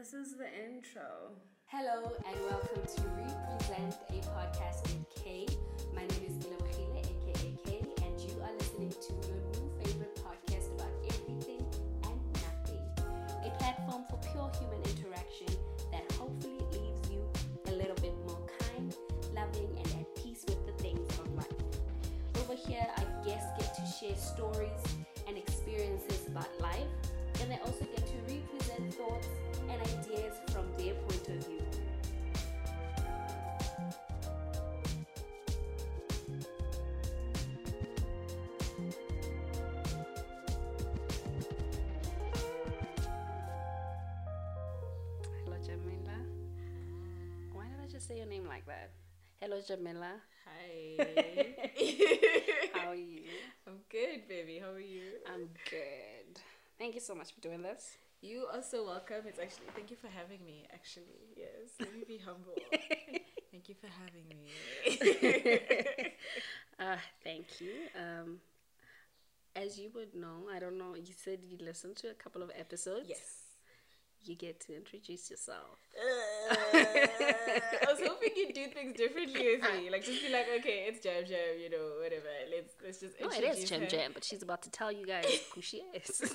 This is the intro. Hello and welcome to Represent a podcast with K. My name is Ilabhile, aka K, and you are listening to your new favorite podcast about everything and nothing. A platform for pure human interaction that hopefully leaves you a little bit more kind, loving, and at peace with the things of life. Over here, our guests get to share stories and experiences about life, and they also get to represent thoughts and ideas from their point of view. Hello, Jamila. Why did I just say your name like that? Hello, Jamila. Hi. How are you? I'm good, baby. How are you? I'm good. Thank you so much for doing this. You are so welcome. It's actually thank you for having me. Actually, yes. Let me be humble. thank you for having me. Uh, thank you. Um, as you would know, I don't know, you said you listened to a couple of episodes. yes. You get to introduce yourself. I was hoping you'd do things differently with me. Like just be like, okay, it's Jam Jam, you know, whatever. Let's let's just No, it is Jam her. Jam, but she's about to tell you guys who she is.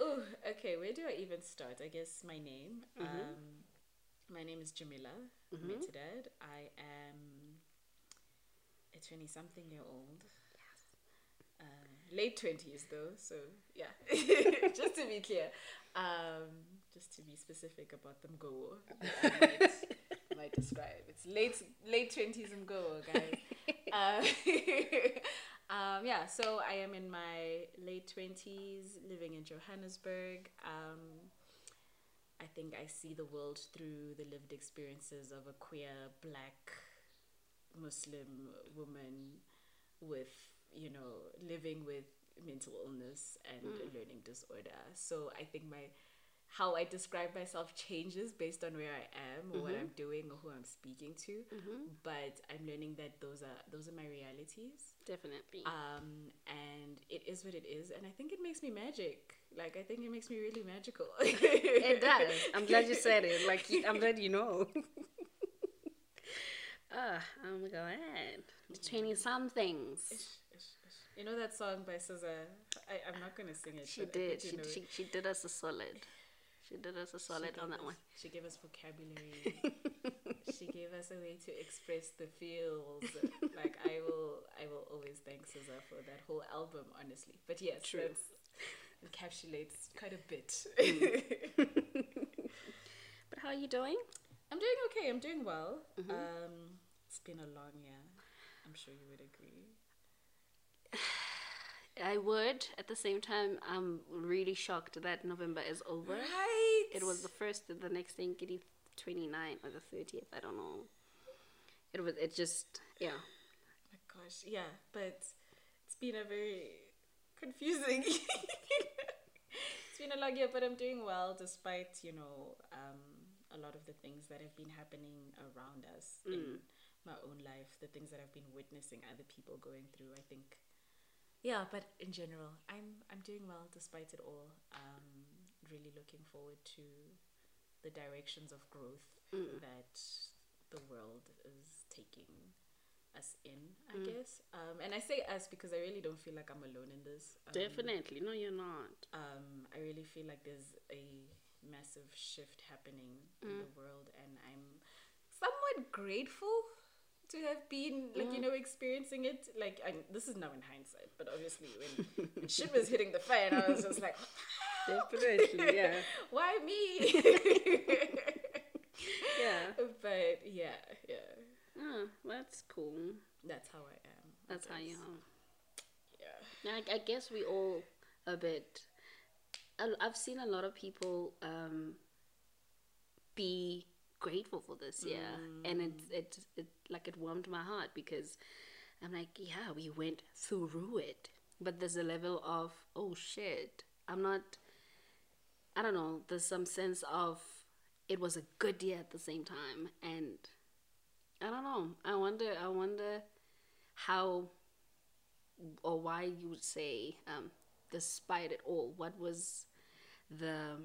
oh, okay. Where do I even start? I guess my name. Mm-hmm. Um, my name is Jamila Metadad. I am a twenty-something year old. Late twenties though, so yeah. just to be clear, um, just to be specific about them go. I might, might describe it's late late twenties and go, guys. Uh, um, yeah, so I am in my late twenties, living in Johannesburg. Um, I think I see the world through the lived experiences of a queer black Muslim woman with, you know, living with mental illness and a learning disorder. So I think my how I describe myself changes based on where I am or what I'm doing or who I'm speaking to. But I'm learning that those are those are my realities. Definitely. Um, and it is what it is, and I think it makes me magic. Like I think it makes me really magical. it does. I'm glad you said it. Like, I'm glad you know. Ah, oh my god. Twenty somethings. You know that song by SZA? I, I'm not gonna sing it. She did. She, it. she, she did us a solid. She did us a solid on that us- one. She gave us vocabulary. she gave us a way to express the feels. like I will, I will always thank SZA for that whole album, honestly. But yes, True. that's encapsulates quite a bit. But how are you doing? I'm doing okay. I'm doing well. Mm-hmm. Um, it's been a long year. I'm sure you would agree. I would. At the same time, I'm really shocked that November is over. Right. It was the first, the next thing, is 29 or the 30th. I don't know. It was, it just, yeah. Oh my gosh, yeah, but it's been a very confusing. it's been a long year, but I'm doing well despite you know um, a lot of the things that have been happening around us in my own life, the things that I've been witnessing other people going through. I think, yeah, but in general, I'm I'm doing well despite it all. Um, really looking forward to the directions of growth that the world is taking us in, I guess. Um, and I say us because I really don't feel like I'm alone in this. Um, Definitely. No, you're not. Um, I really feel like there's a massive shift happening in the world, and I'm somewhat grateful to have been like you know experiencing it. Like I'm, this is now in hindsight, but obviously when, when shit was hitting the fan, I was just like, Definitely, yeah. why me? Yeah. but yeah, yeah, Oh, that's cool. that's how I am. I That's how you are. Yeah. I, I guess we all a bit. I- I've seen a lot of people um, be grateful for this year, and it it it like it warmed my heart because I'm like, yeah, we went through it, but there's a level of oh shit, I'm not. I don't know. There's some sense of it was a good year at the same time, and I don't know. I wonder. I wonder how or why you would say, um, despite it all, what was the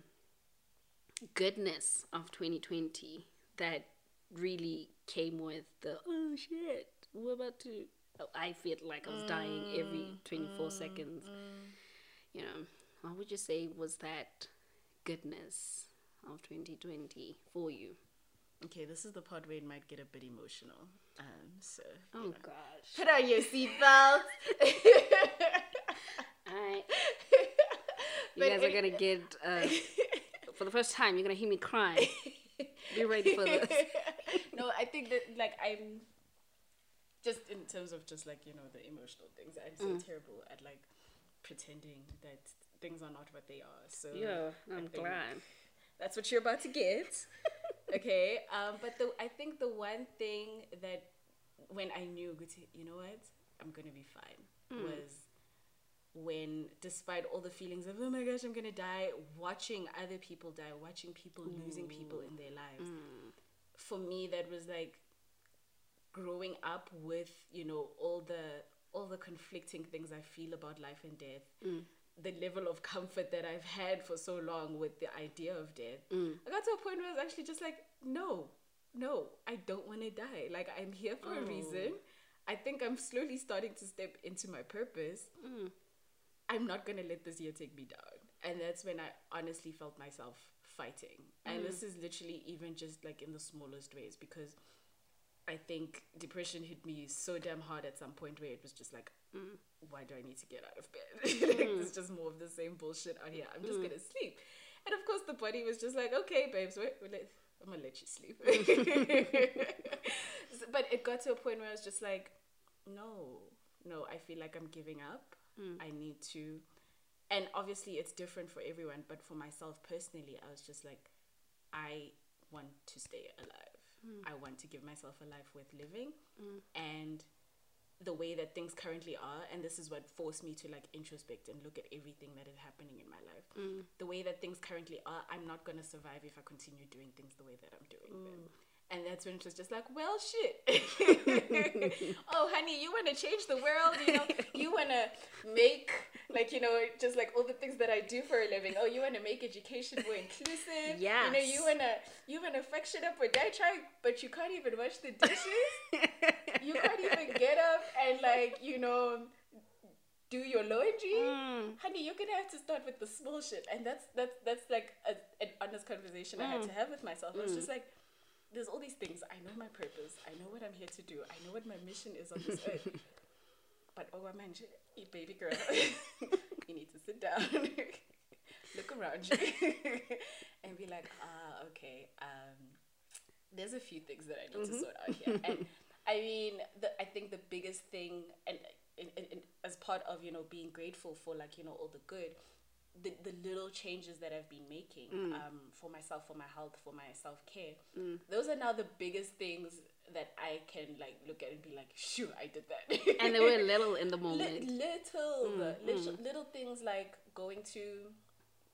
goodness of 2020 that really came with the oh shit, we're about to. Oh, I felt like I was dying every 24 seconds. You know, what would you say was that goodness of 2020 for you? Okay, this is the part where it might get a bit emotional. Um, so Oh know. gosh. put on your seatbelt. I, you But guys are gonna get uh, for the first time. You're gonna hear me cry. Be ready for this. no, I think that like I'm just in terms of just like you know the emotional things. I'm so Mm. terrible at like pretending that things are not what they are. So Yeah, I'm glad. that's what you're about to get. okay, um, but the I think the one thing that when I knew, you know what, I'm gonna be fine, Hmm. was when, despite all the feelings of oh my gosh, I'm gonna die, watching other people die, watching people losing people in their lives. Hmm. For me, that was like growing up with you know all the all the conflicting things I feel about life and death mm. the level of comfort that I've had for so long with the idea of death, mm. I got to a point where I was actually just like, no, no, I don't want to die. Like, I'm here for a reason. Oh. I think I'm slowly starting to step into my purpose. Mm. I'm not going to let this year take me down. And that's when I honestly felt myself fighting. And this mm. is literally even just like in the smallest ways because I think depression hit me so damn hard at some point where it was just like, mm, why do I need to get out of bed? like, mm. it's just more of the same bullshit out here. I'm just gonna sleep. And of course, the body was just like, okay, babes, wait, wait, let- I'm gonna let you sleep. But it got to a point where I was just like, no, no, I feel like I'm giving up. Mm. I need to. And obviously, it's different for everyone, but for myself personally, I was just like, I want to stay alive. Mm. I want to give myself a life worth living. Mm. And the way that things currently are, and this is what forced me to like introspect and look at everything that is happening in my life. The way that things currently are, I'm not gonna survive if I continue doing things the way that I'm doing them. And that's when it was just like, well, shit. oh, honey, you want to change the world, you know? You want to make, like, you know, just like all the things that I do for a living. Oh, you want to make education more inclusive. Yeah. You know, you want to, you want to fuck shit up or die trying, but you can't even wash the dishes you can't even get up and like you know do your laundry Mm. honey you're gonna have to start with the small shit and that's that's that's like a, an honest conversation i had Mm. to have with myself i was just like there's all these things. I know my purpose. I know what i'm here to do. I know what my mission is on this earth. But oh man baby girl. You need to sit down. Look around you. And be like ah okay um there's a few things that I need to sort out here. And I mean, the, I think the biggest thing, and in, in, in, as part of you know being grateful for like you know all the good, the the little changes that I've been making mm. um, for myself, for my health, for my self care. Mm. Those are now the biggest things that I can like look at and be like, "Shoo, I did that." And they were little in the moment. little, mm, little, little things like going to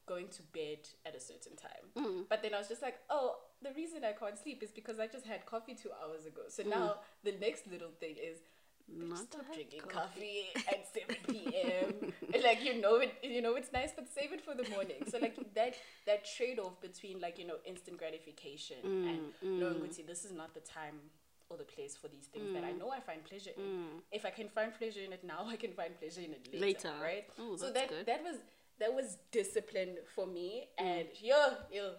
going to bed at a certain time. But then I was just like, oh, the reason I can't sleep is because I just had coffee two hours ago. So now the next little thing is Not stop drinking coffee. coffee at seven p.m. Like you know it, you know it's nice, but save it for the morning. So like that that trade off between like you know instant gratification mm, and knowing mm. Gucci, this is not the time or the place for these things that I mm. know I find pleasure in. If I can find pleasure in it now, I can find pleasure in it later, Later. right? Oh, so that good. that was that was discipline for me, and yo yo,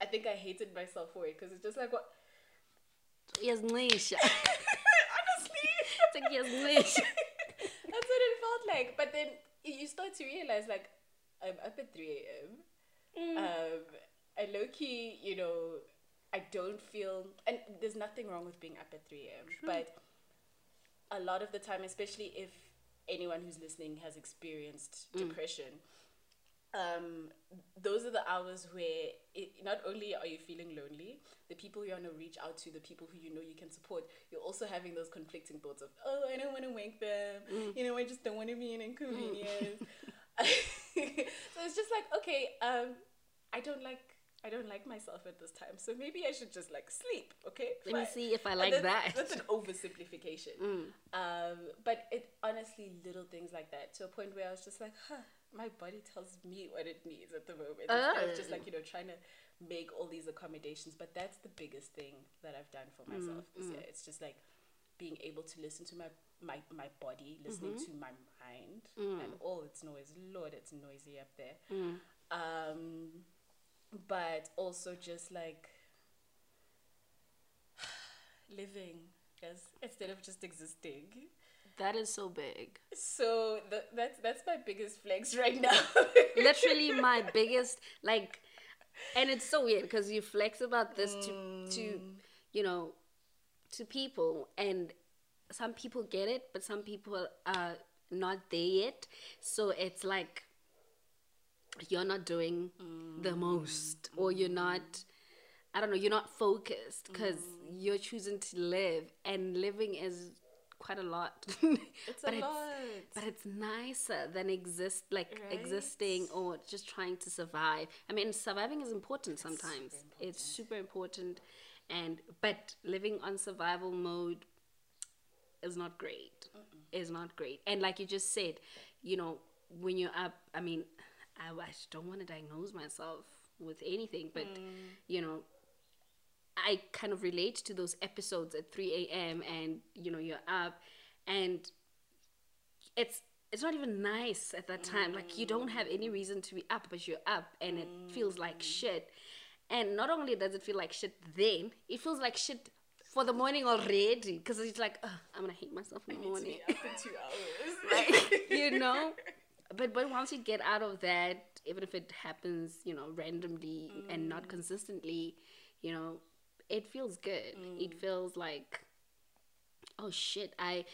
I think I hated myself for it because it's just like what. Yes, Nisha. Like, yes, Nisha. That's what it felt like. But then you start to realize, like, I'm up at 3 a.m. Um, and low key, you know, I don't feel, and there's nothing wrong with being up at 3 a.m. But a lot of the time, especially if anyone who's listening has experienced depression, um, those are the hours where it, not only are you feeling lonely, the people you want to reach out to, the people who you know you can support, you're also having those conflicting thoughts of, oh, I don't want to wake them, you know, I just don't want to be an inconvenience. so it's just like, okay, um, I don't like. I don't like myself at this time, so maybe I should just like sleep. Okay, Let me see if I like that's, that. That's an oversimplification. Um, but it honestly little things like that to a point where I was just like, huh, my body tells me what it needs at the moment. It's kind of just like Oh. you know trying to make all these accommodations. But that's the biggest thing that I've done for myself Mm, this year. It's just like being able to listen to my my, my body, listening Mm-hmm. to my mind, Mm. and all its noise. Lord, it's noisy up there. Um, but also just like living, yes, instead of just existing. That is so big. So the, that's that's my biggest flex right now. Literally my biggest like and it's so weird because you flex about this to to mm. you know to people and some people get it but some people are not there yet so it's like you're not doing the mm. most or you're not i don't know you're not focused because mm. you're choosing to live and living is quite a lot. It's but a it's lot. but it's nicer than exist like Right? existing or just trying to survive. I mean surviving is important sometimes. it's super important. And but living on survival mode is not great. Is not great. And like you just said you know when you're up i mean i, I don't want to diagnose myself with anything but you know I kind of relate to those episodes at 3 a.m. and you know you're up. And it's it's not even nice at that time. Like you don't have any reason to be up but you're up and it mm. feels like shit. And not only does it feel like shit then it feels like shit for the morning already. Because it's like i'm gonna hate myself in the morning. be up in two hours. like, you know? But but once you get out of that even if it happens you know randomly and not mm. consistently you know it feels good. It mm. feels like oh shit i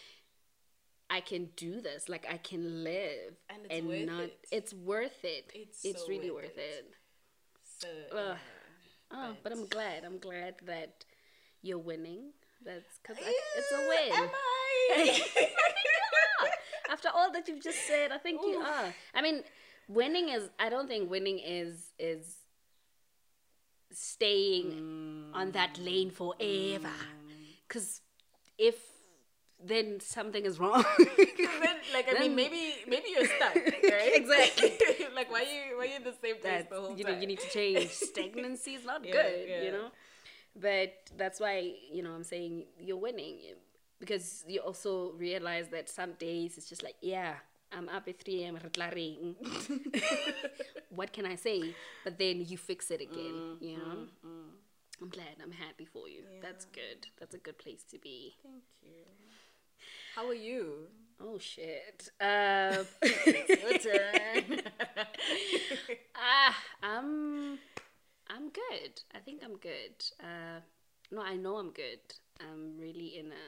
i can do this. Like i can live And it's worth not it. it's worth it. It's it's so really worth it. it, So yeah. oh but i'm glad. I'm glad that you're winning. That's because it's a win. Am I? after all that you've just said i think you are. I mean winning is i don't think winning is is staying on that mm. lane forever mm. because if then something is wrong then, like I Then- mean, maybe maybe you're stuck, right? Exactly. like why you why you in the same place that the whole you time? know you need to change stagnancy is not Yeah, good yeah. you know but that's why you know i'm saying you're winning because you also realize that some days it's just like yeah i'm up at 3 a.m what can i say but then you fix it again Mm, you know i'm glad i'm happy for you that's good that's a good place to be Thank you. How are you? oh shit uh, Your turn. Ah, I'm I'm good. I think I'm good. Uh, no, I know I'm good. I'm really in a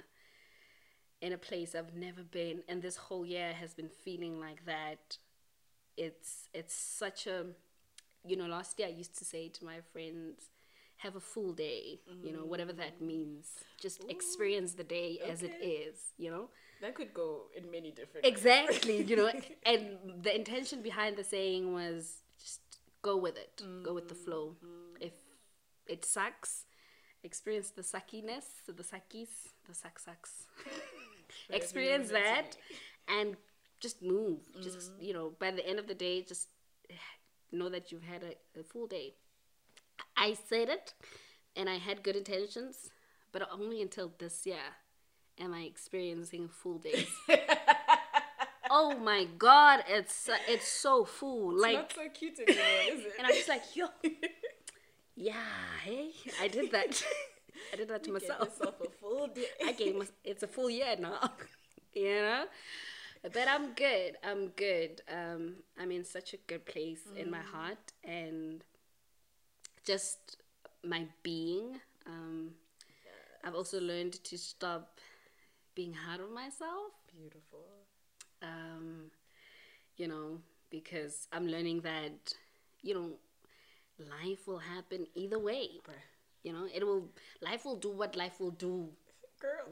in a place I've never been, and this whole year has been feeling like that. It's it's such a, you know, last year I used to say to my friends, have a full day, you know, whatever that mm. means. Just experience the day as it is, you know. that could go in many different. Exactly, you know, and the intention behind the saying was just go with it, go with the flow. Mm-hmm. If it sucks, experience the suckiness, the suckies, the suck sucks. experience means it to that and just move. Just, mm-hmm. you know, by the end of the day, just know that you've had a, a full day. I said it and I had good intentions, but only until this year am I experiencing full days. oh my god, it's it's so full. like Not so cute anymore, is it? and I'm just like, yo, yeah, hey, I did that. I did that to Give myself. yourself a full day. I gave my, it's a full year now, you know. But I'm good. I'm good. Um, I'm in such a good place in my heart and just my being. Um, I've also learned to stop being hard on myself. Beautiful. Um, you know, because I'm learning that, you know, life will happen either way. You know, it will. Life will do what life will do, Girl,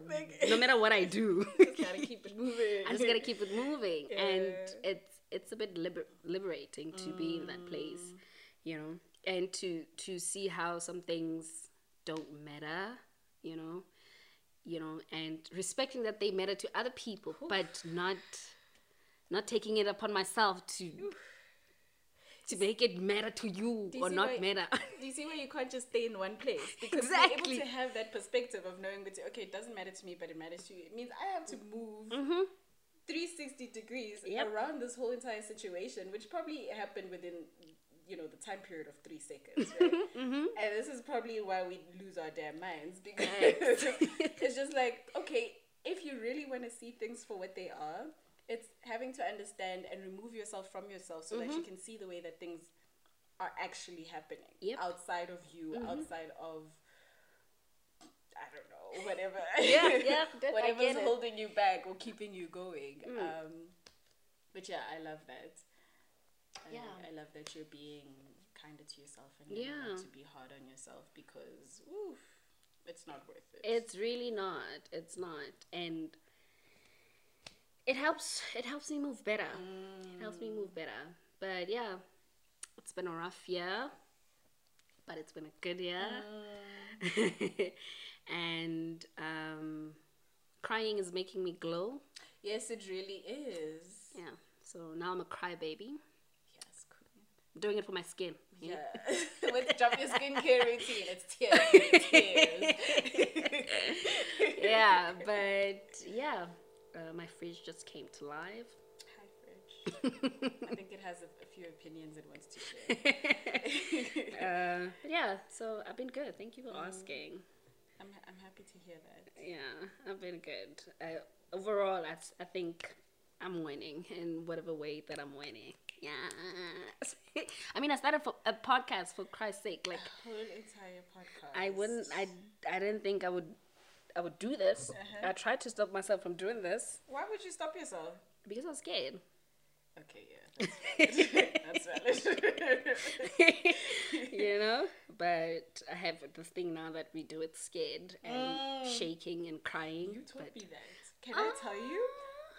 no matter what I do. just gotta keep it moving. I just gotta keep it moving, and it's it's a bit liber- liberating to be in that place, mm. you know, and to to see how some things don't matter, you know, you know, and respecting that they matter to other people, but not not taking it upon myself to to make it matter to you, or not why- matter. Do you see why you can't just stay in one place? Because Exactly. able to have that perspective of knowing that okay, it doesn't matter to me, but it matters to you. It means I have to move 360 degrees Mm-hmm. Yep. around this whole entire situation, which probably happened within you know the time period of three seconds, right? Mm-hmm. And this is probably why we lose our damn minds because it's just like okay, if you really want to see things for what they are, it's having to understand and remove yourself from yourself so that you can see the way that things are actually happening Mm-hmm. Yep. Mm-hmm. outside of you, outside of I don't know, whatever. Yeah, yeah, whatever's holding you back or keeping you going. Mm. Um, but yeah, I love that. I, Yeah. I love that you're being kinder to yourself and Yeah. not to be hard on yourself because, oof, it's not worth it. It's really not. It's not, and it helps. It helps me move better. It helps me move better. But yeah, it's been a rough year, but it's been a good year. and um, crying is making me glow. yes, it really is. Yeah. So now I'm a crybaby. Yes, queen. I'm doing it for my skin. Yeah. With drop your skincare routine, it's tears, tears. yeah, but yeah, uh, my fridge just came to life. Hi, fridge. I think it has a, a few opinions it wants to share. Uh, but yeah, so I've been good. Thank you for asking. I'm, I'm happy to hear that. Yeah, I've been good. I, overall, I, I think I'm winning in whatever way that I'm winning. Yes. I mean, I started for a podcast for Christ's sake. Like, Whole entire podcast. I wouldn't. I. I didn't think I would. I would do this. Uh-huh. I tried to stop myself from doing this Why would you stop yourself? because I was scared. Okay, yeah, that's valid. that's valid. you know, but I have this thing now that we do it scared and Mm. shaking and crying. you told but me that. Can I tell you?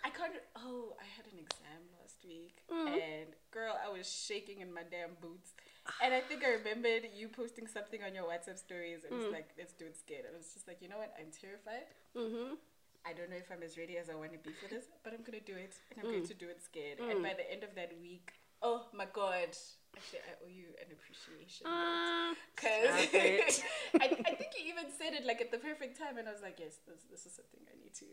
I can't. Oh, I had an exam last week, and girl, I was shaking in my damn boots. And I think I remembered you posting something on your WhatsApp stories, and it's hmm. like, let's do it scared. And I was just like, you know what? I'm terrified. Mhm. I don't know if I'm as ready as I want to be for this, but I'm gonna do it, and I'm going hmm. to do it scared. And hmm. by the end of that week, oh my god, actually, I owe you an appreciation. Because it. I, I think you even said it like at the perfect time, and I was like, yes, this, this is something I need to.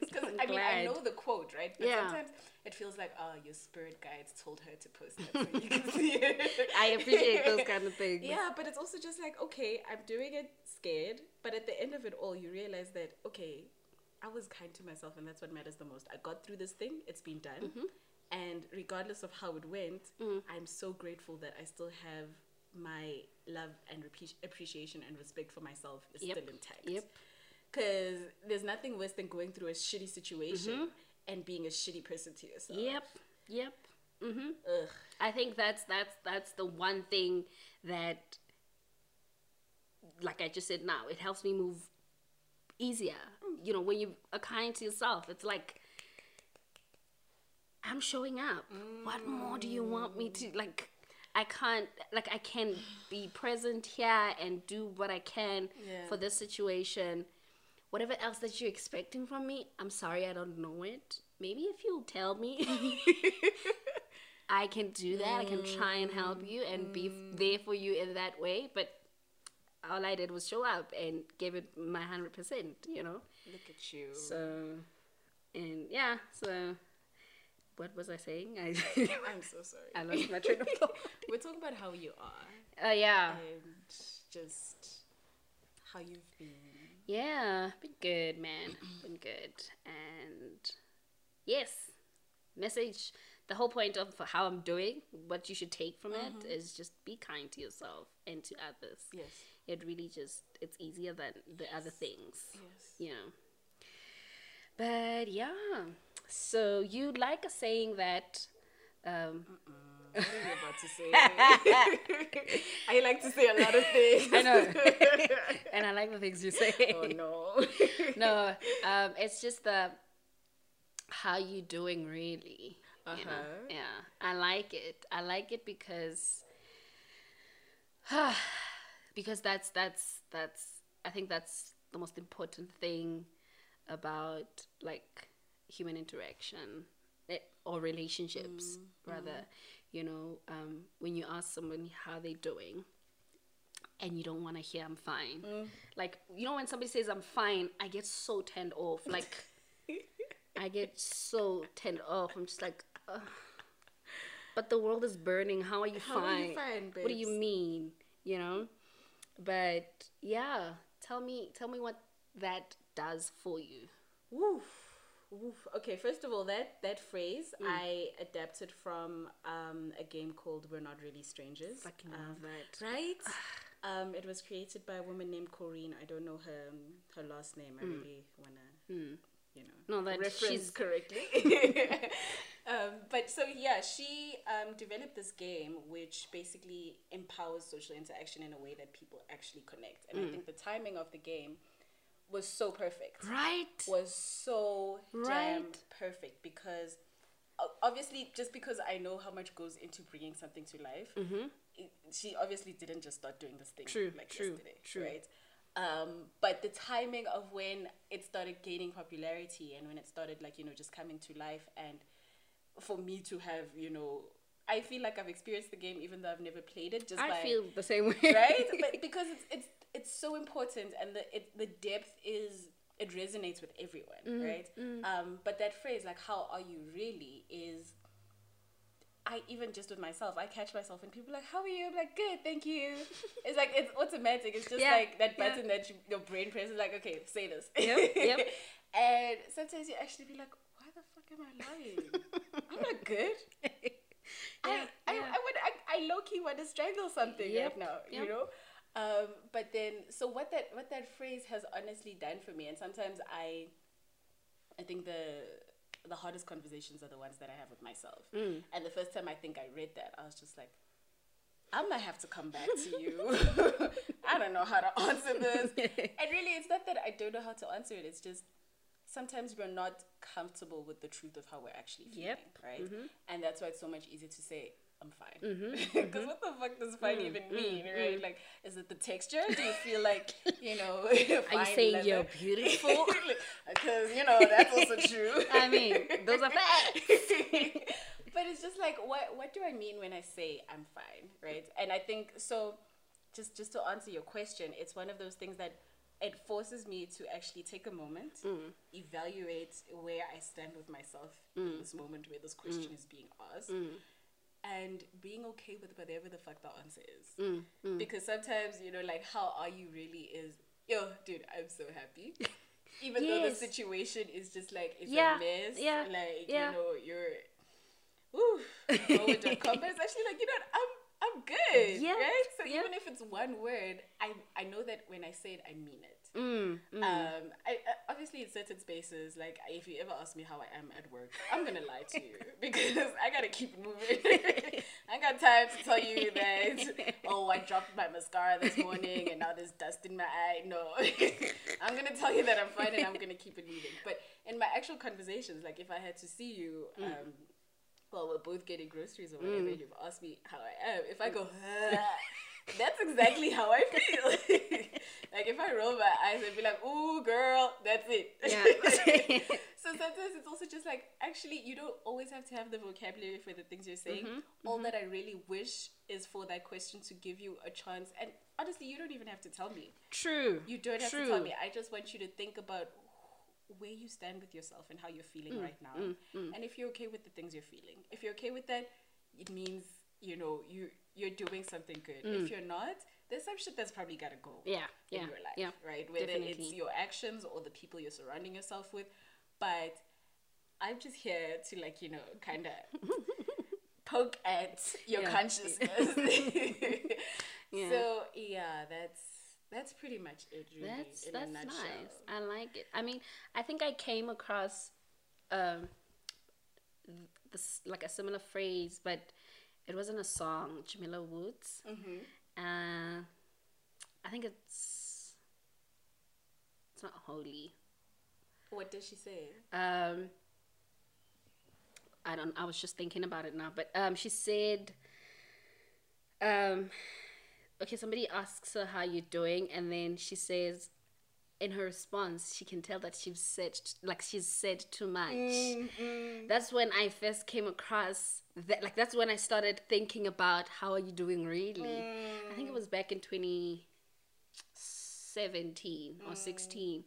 Because I mean, I know the quote, right? But Yeah. sometimes it feels like, oh, your spirit guides told her to post that so you can see it. I appreciate those kind of things. Yeah, but it's also just like, okay, I'm doing it scared, but at the end of it all, you realize that, okay, I was kind to myself, and that's what matters the most. I got through this thing, it's been done. Mm-hmm. And regardless of how it went, Mm. I'm so grateful that I still have my love and appreciation and respect for myself is Yep. still intact. Yep. Because there's nothing worse than going through a shitty situation and being a shitty person to yourself. Mm-hmm. Yep. Yep. Mhm. Ugh. I think that's that's that's the one thing that like I just said now, it helps me move easier. You know, when you are kind to yourself, it's like I'm showing up. What more do you want me to like I can't like I can be present here and do what I can Yeah. for this situation. Whatever else that you're expecting from me, I'm sorry I don't know it. Maybe if you tell me I can do that. I can try and help you and be mm. there for you in that way. But all I did was show up and give it my hundred percent. You know. Look at you. So, and yeah. So, what was I saying? I I'm so sorry. I lost my train of thought. We're talking about how you are Uh, yeah. and just how you've been. Yeah, been good, man. Been good. And yes, message. The whole point of how I'm doing, what you should take from it, is just be kind to yourself and to others. Yes. It really just it's easier than the other things, Yes. you know. But yeah, so you like saying that. Um, What are you about to say? I like to say a lot of things. I know, and I like the things you say. oh no. no, um, it's just the how you doing really. You know? Uh-huh. Yeah, I like it. I like it because because that's that's that's I think that's the most important thing about like human interaction eh, or relationships rather you know, um, when you ask someone how they're doing, and you don't want to hear I'm fine. Like, you know, when somebody says I'm fine, I get so turned off. Like, I get so turned off. I'm just like, Ugh. but the world is burning. How are you How are fine? you fine, what do you mean? You know? But yeah, tell me, tell me what that does for you. Woof. Woof. Okay, first of all, that that phrase Mm. I adapted from um, a game called We're Not Really Strangers. Fucking Um, love that. Right? um, it was created by a woman named Koreen. I don't know her um, her last name. I really wanna, you know, Mm. No, that reference she's- correctly. um, but so yeah, she um, developed this game which basically empowers social interaction in a way that people actually connect. And Mm. I think the timing of the game was so perfect Right? was so damn Right. perfect because obviously just because I know how much goes into bringing something to life, it, she obviously didn't just start doing this thing Mm-hmm. True, like true, yesterday, true. right? Um, but the timing of when it started gaining popularity and when it started like you know just coming to life and for me to have you know I feel like I've experienced the game even though I've never played it just I by feel the same way. right? But because it's it's it's so important, and the it, the depth is it resonates with everyone, Mm, right? Um, but that phrase, like "How are you really?" is I even just with myself, I catch myself and people are like, "How are you?" I'm like, "Good, thank you." it's like it's automatic. It's just Yeah, like that yeah. button that you, your brain presses. Like, okay, say this. Yep, yep. and sometimes you actually be like, "Why the fuck am I lying? I'm not good." I, Yeah, I, yeah. I would I, I low key want to strangle something Yep, right now, yep. you know. Um, but then, so what that what that phrase has honestly done for me, and sometimes I, I think the the hardest conversations are the ones that I have with myself. Mm. And the first time I think I read that, I was just like, I might have to come back to you. I don't know how to answer this. and really, it's not that I don't know how to answer it. It's just sometimes we're not comfortable with the truth of how we're actually feeling, Yep. right? Mm-hmm. And that's why it's so much easier to say, I'm fine. Mm-hmm. Because mm-hmm. what the fuck does fine Mm, even mean, right? Like, is it the texture? Do you feel like, you know, Are you saying leather? you're beautiful? Because, you know, that's also true. I mean, those are facts. but it's just like what what do I mean when I say I'm fine, right? And I think so just just to answer your question, it's one of those things that it forces me to actually take a moment, Mm. evaluate where I stand with myself in mm. this moment where this question mm. is being asked. Mm. Mm. And being okay with whatever the fuck the answer is. Mm. Because sometimes, you know, like, how are you really is, yo, dude, I'm so happy. Even though the situation is just like, it's Yeah, a mess. yeah, Like, yeah. you know, you're, woo. But it's actually like, you know what, I'm, I'm good. Yeah, Right? So yeah. even if it's one word, I, I know that when I say it, I mean it. Mm, mm. Um, I, I obviously in certain spaces, like if you ever ask me how I am at work, I'm gonna lie to you because I gotta keep moving. I got time to tell you that. Oh, I dropped my mascara this morning and now there's dust in my eye. No, I'm gonna tell you that I'm fine and I'm gonna keep it moving. But in my actual conversations, like if I had to see you, um, well, we're both getting groceries or whatever, and you've asked me how I am. If I go, that's exactly how I feel. like if I roll my eyes and be like, "Ooh, girl, that's it." Yeah. so sometimes it's also just like, actually, you don't always have to have the vocabulary for the things you're saying. Mm-hmm, All that I really wish is for that question to give you a chance. And honestly, you don't even have to tell me. True. You don't have True. to tell me. I just want you to think about where you stand with yourself and how you're feeling Mm, right now. And if you're okay with the things you're feeling, if you're okay with that, it means you know you you're doing something good. If you're not, there's some shit that's probably gotta go Mm. Yeah. in Yeah. your life, Yeah. right? Whether it's your actions or the people you're surrounding yourself with, but I'm just here to like you know kind of poke at your Yeah. consciousness. Yeah. So yeah, that's that's pretty much it. Really, That's that's nice. I like it. I mean, I think I came across um this like a similar phrase, but it wasn't a song. Jamila Woods. Mm-hmm. Uh, I think it's it's not holy. What does she say? Um, I don't. I was just thinking about it now, but um, she said, um, okay, somebody asks her how you're doing, and then she says, in her response, she can tell that she's said like she's said too much. Mm-hmm. That's when I first came across that like that's when I started thinking about how are you doing really. I think it mm. was back in 2017 or mm. 16.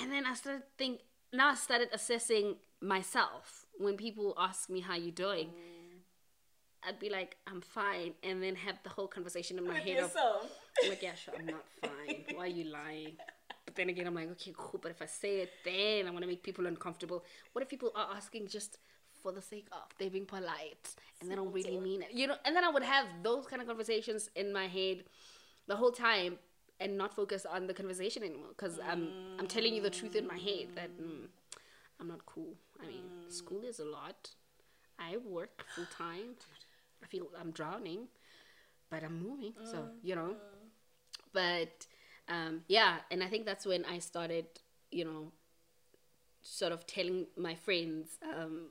And then I started think now I started assessing myself when people ask me how you doing. Mm. I'd be like, I'm fine, and then have the whole conversation in my With head of yourself. I'm like, yeah, sure, I'm not fine. Why are you lying? But then again, I'm like, okay, cool. But if I say it, then I want to make people uncomfortable. What if people are asking just for the sake of they're being polite and they don't really mean it? You know, and then I would have those kind of conversations in my head the whole time and not focus on the conversation anymore because I'm I'm telling you the truth in my head that mm, I'm not cool. I mean, school is a lot. I work full time. I feel I'm drowning, but I'm moving. So you know, but um, yeah, and I think that's when I started, you know, sort of telling my friends, um,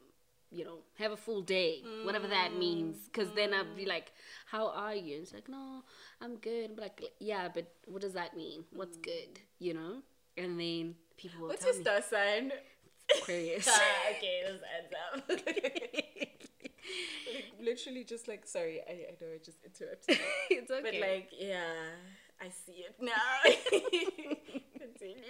you know, have a full day, whatever that means. Because then I'd be like, "How are you?" And it's like, "No, I'm good." But like, yeah, but what does that mean? What's good? You know? And then people will What's tell your me star sign? Aquarius. Ah, okay, this adds up. like, literally, just like sorry, I, I know I just interrupted, it's okay. but like yeah, I see it now. Continue.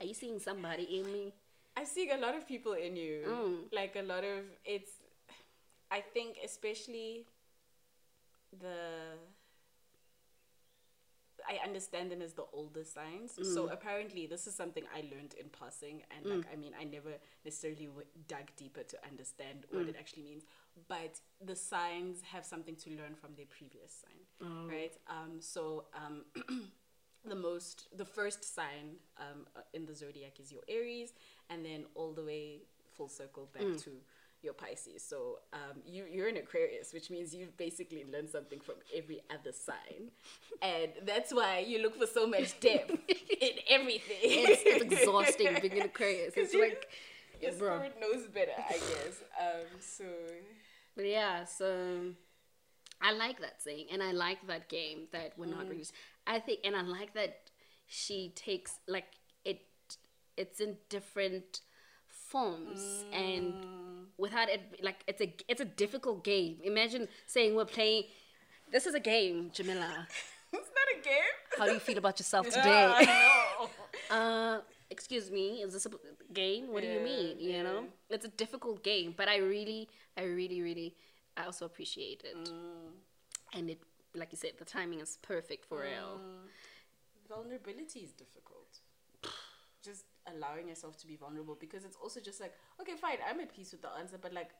are you seeing somebody in me? I see a lot of people in you. Mm. Like a lot of it's. I think especially the. I understand them as the older signs. So apparently, this is something I learned in passing, and like I mean, I never necessarily w- dug deeper to understand what it actually means. But the signs have something to learn from their previous sign, right? Um, so um, the most the first sign um, uh, in the zodiac is your aries and then all the way full circle back to your pisces so um, you, you're an aquarius which means you've basically learned something from every other sign and that's why you look for so much depth in everything It's, it's exhausting being an Aquarius. It's you- like, your bro. spirit knows better i guess um, so But yeah, so I like that saying, and I like that game that we're not really. I think, and I like that she takes like. It's in different forms, and without it, like it's a it's a difficult game. Imagine saying we're playing. This is a game, Jamila. it's not a game How do you feel about yourself today? no. uh, excuse me, is this a game? What do you mean? You know, it's a difficult game, but I really, I really, really, I also appreciate it. Mm. And it, like you said, the timing is perfect for real. vulnerability is difficult. Just allowing yourself to be vulnerable because it's also just like, okay, fine, I'm at peace with the answer, but like,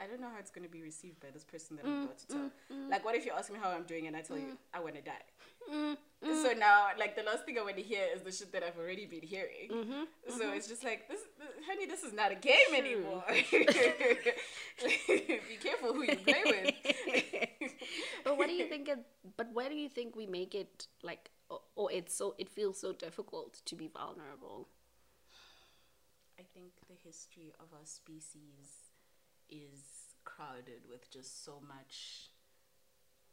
I don't know how it's going to be received by this person that I'm mm, about to tell. Mm, mm. Like, what if you ask me how I'm doing and I tell you I want to die? So now, like, the last thing I want to hear is the shit that I've already been hearing. Mm-hmm, so mm-hmm. it's just like, this, this, honey, this is not a game anymore. be careful who you play with. but what do you think? It, but why do you think we make it like, or, or it's so it feels so difficult to be vulnerable? I think the history of our species is crowded with just so much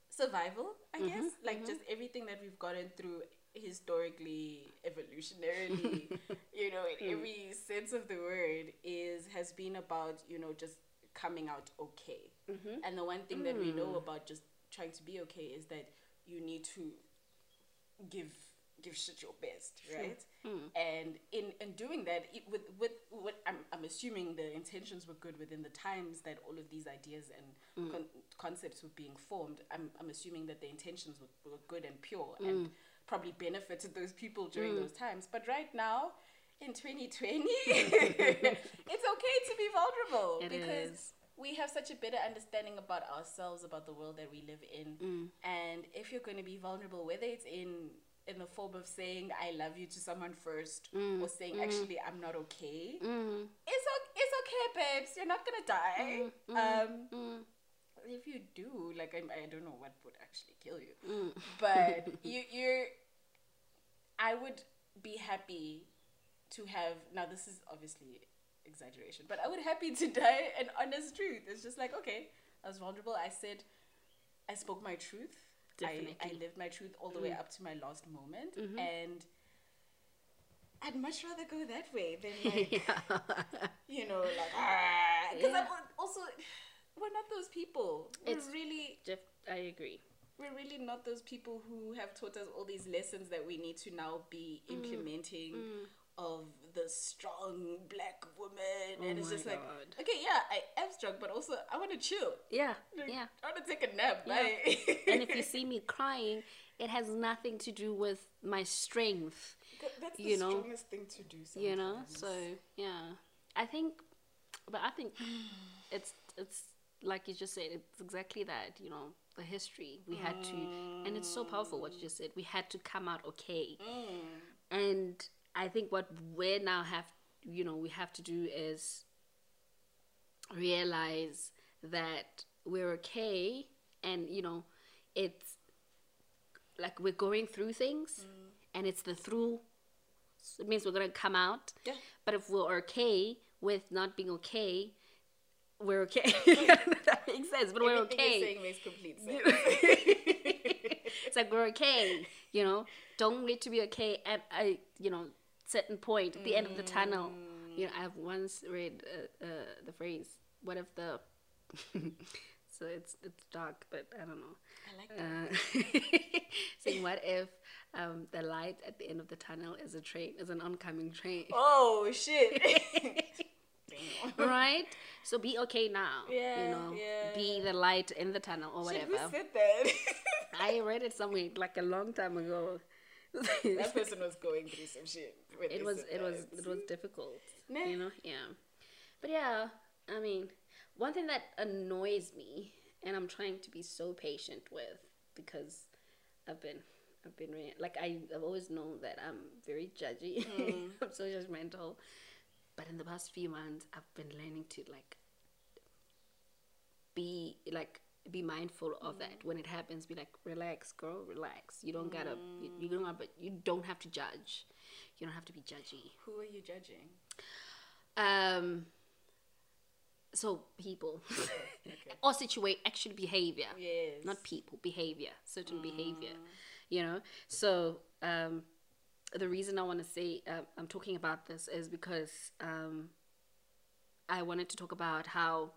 survival, I mm-hmm, guess. Like mm-hmm. just everything that we've gotten through historically, evolutionarily, you know, in hmm. every sense of the word is has been about, you know, just coming out okay. Mm-hmm. And the one thing that we know hmm. about just trying to be okay is that you need to give give shit your best, right? Hmm. And in in doing that, it, with with what I'm I'm assuming the intentions were good within the times that all of these ideas and hmm. con- concepts were being formed. I'm I'm assuming that the intentions were, were good and pure hmm. and probably benefited those people during those times. But right now. In 2020, it's okay to be vulnerable It because is. we have such a better understanding about ourselves, about the world that we live in. And if you're going to be vulnerable, whether it's in in the form of saying I love you to someone first or mm, saying mm. actually I'm not okay, mm-hmm. it's o- it's okay, babes. You're not gonna die. Mm, um, if you do, like I, I don't know what would actually kill you, but you you're. I would be happy to have now. This is obviously exaggeration, but I would happy to die an honest truth. It's just like okay, I was vulnerable. I said, I spoke my truth. I, I lived my truth all the way mm. up to my last moment, mm-hmm. and I'd much rather go that way than like you know, like ah. because I'm also we're not those people. We're It's- really Jeff, I agree. we're really not those people who have taught us all these lessons that we need to now be Mm. mm. Of the strong black woman oh and it's Oh just like okay yeah i am strong but also i want to chill Yeah, Like, yeah. i want to take a nap Yeah. like- and if you see me crying, it has nothing to do with my strength, that's the you know, strongest thing to do sometimes. you know. So yeah, I think, but I think it's it's like you just said. It's exactly that. You know, the history we had to, and it's so powerful what you just said. We had to come out okay, mm. and I think what we now have, you know, we have to do is realize that we're okay, and you know, it's like we're going through things, mm. and it's the through. It means we're gonna come out. Yeah. But if we're okay with not being okay, we're okay. that makes sense. But we're Everything okay. saying makes complete sense it's like we're okay, you know. Don't need to be okay and I, you know certain point at the end of the tunnel. You know, I've once read uh, uh, the phrase, "What if the?" so it's it's dark, but I don't know. i like that Uh, saying, "What if um, the light at the end of the tunnel is a train, is an oncoming train?" oh shit right? So be okay now. Yeah, you know, yeah. be the light in the tunnel or Shit, whatever. who said that I read it somewhere like a long time ago. that person was going through some shit it was it was it was difficult. Nah. You know, yeah. But yeah, I mean, one thing that annoys me, and I'm trying to be so patient with because I've been I've been re- like I, I've always known that I'm very judgy. Mm. I'm so judgmental. But in the past few months, I've been learning to like be like be mindful of that when it happens. Be like, relax, girl, relax. You don't gotta. You, you don't. Have, but you don't have to judge. You don't have to be judgy. who are you judging Um. So people, or situate actually behavior, yes not people, behavior, certain behavior. You know. So um, the reason I want to say uh, I'm talking about this is because um, I wanted to talk about how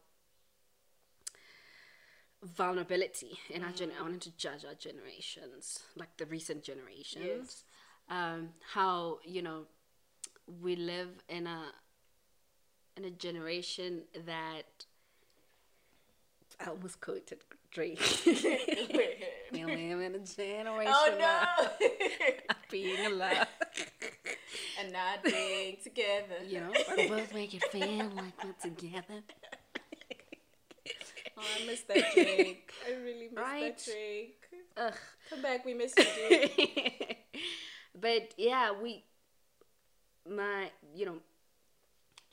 vulnerability in our gen. I wanted to judge our generations, like the recent generations. Yes. Um, how you know we live in a in a generation that I almost quoted Drake. we live in a generation oh of being alive. and not being together You know, but both make it feel like we're together. Oh i miss that drake i really miss Right? that drake Ugh. come back we miss you dude. but yeah, we, my, you know,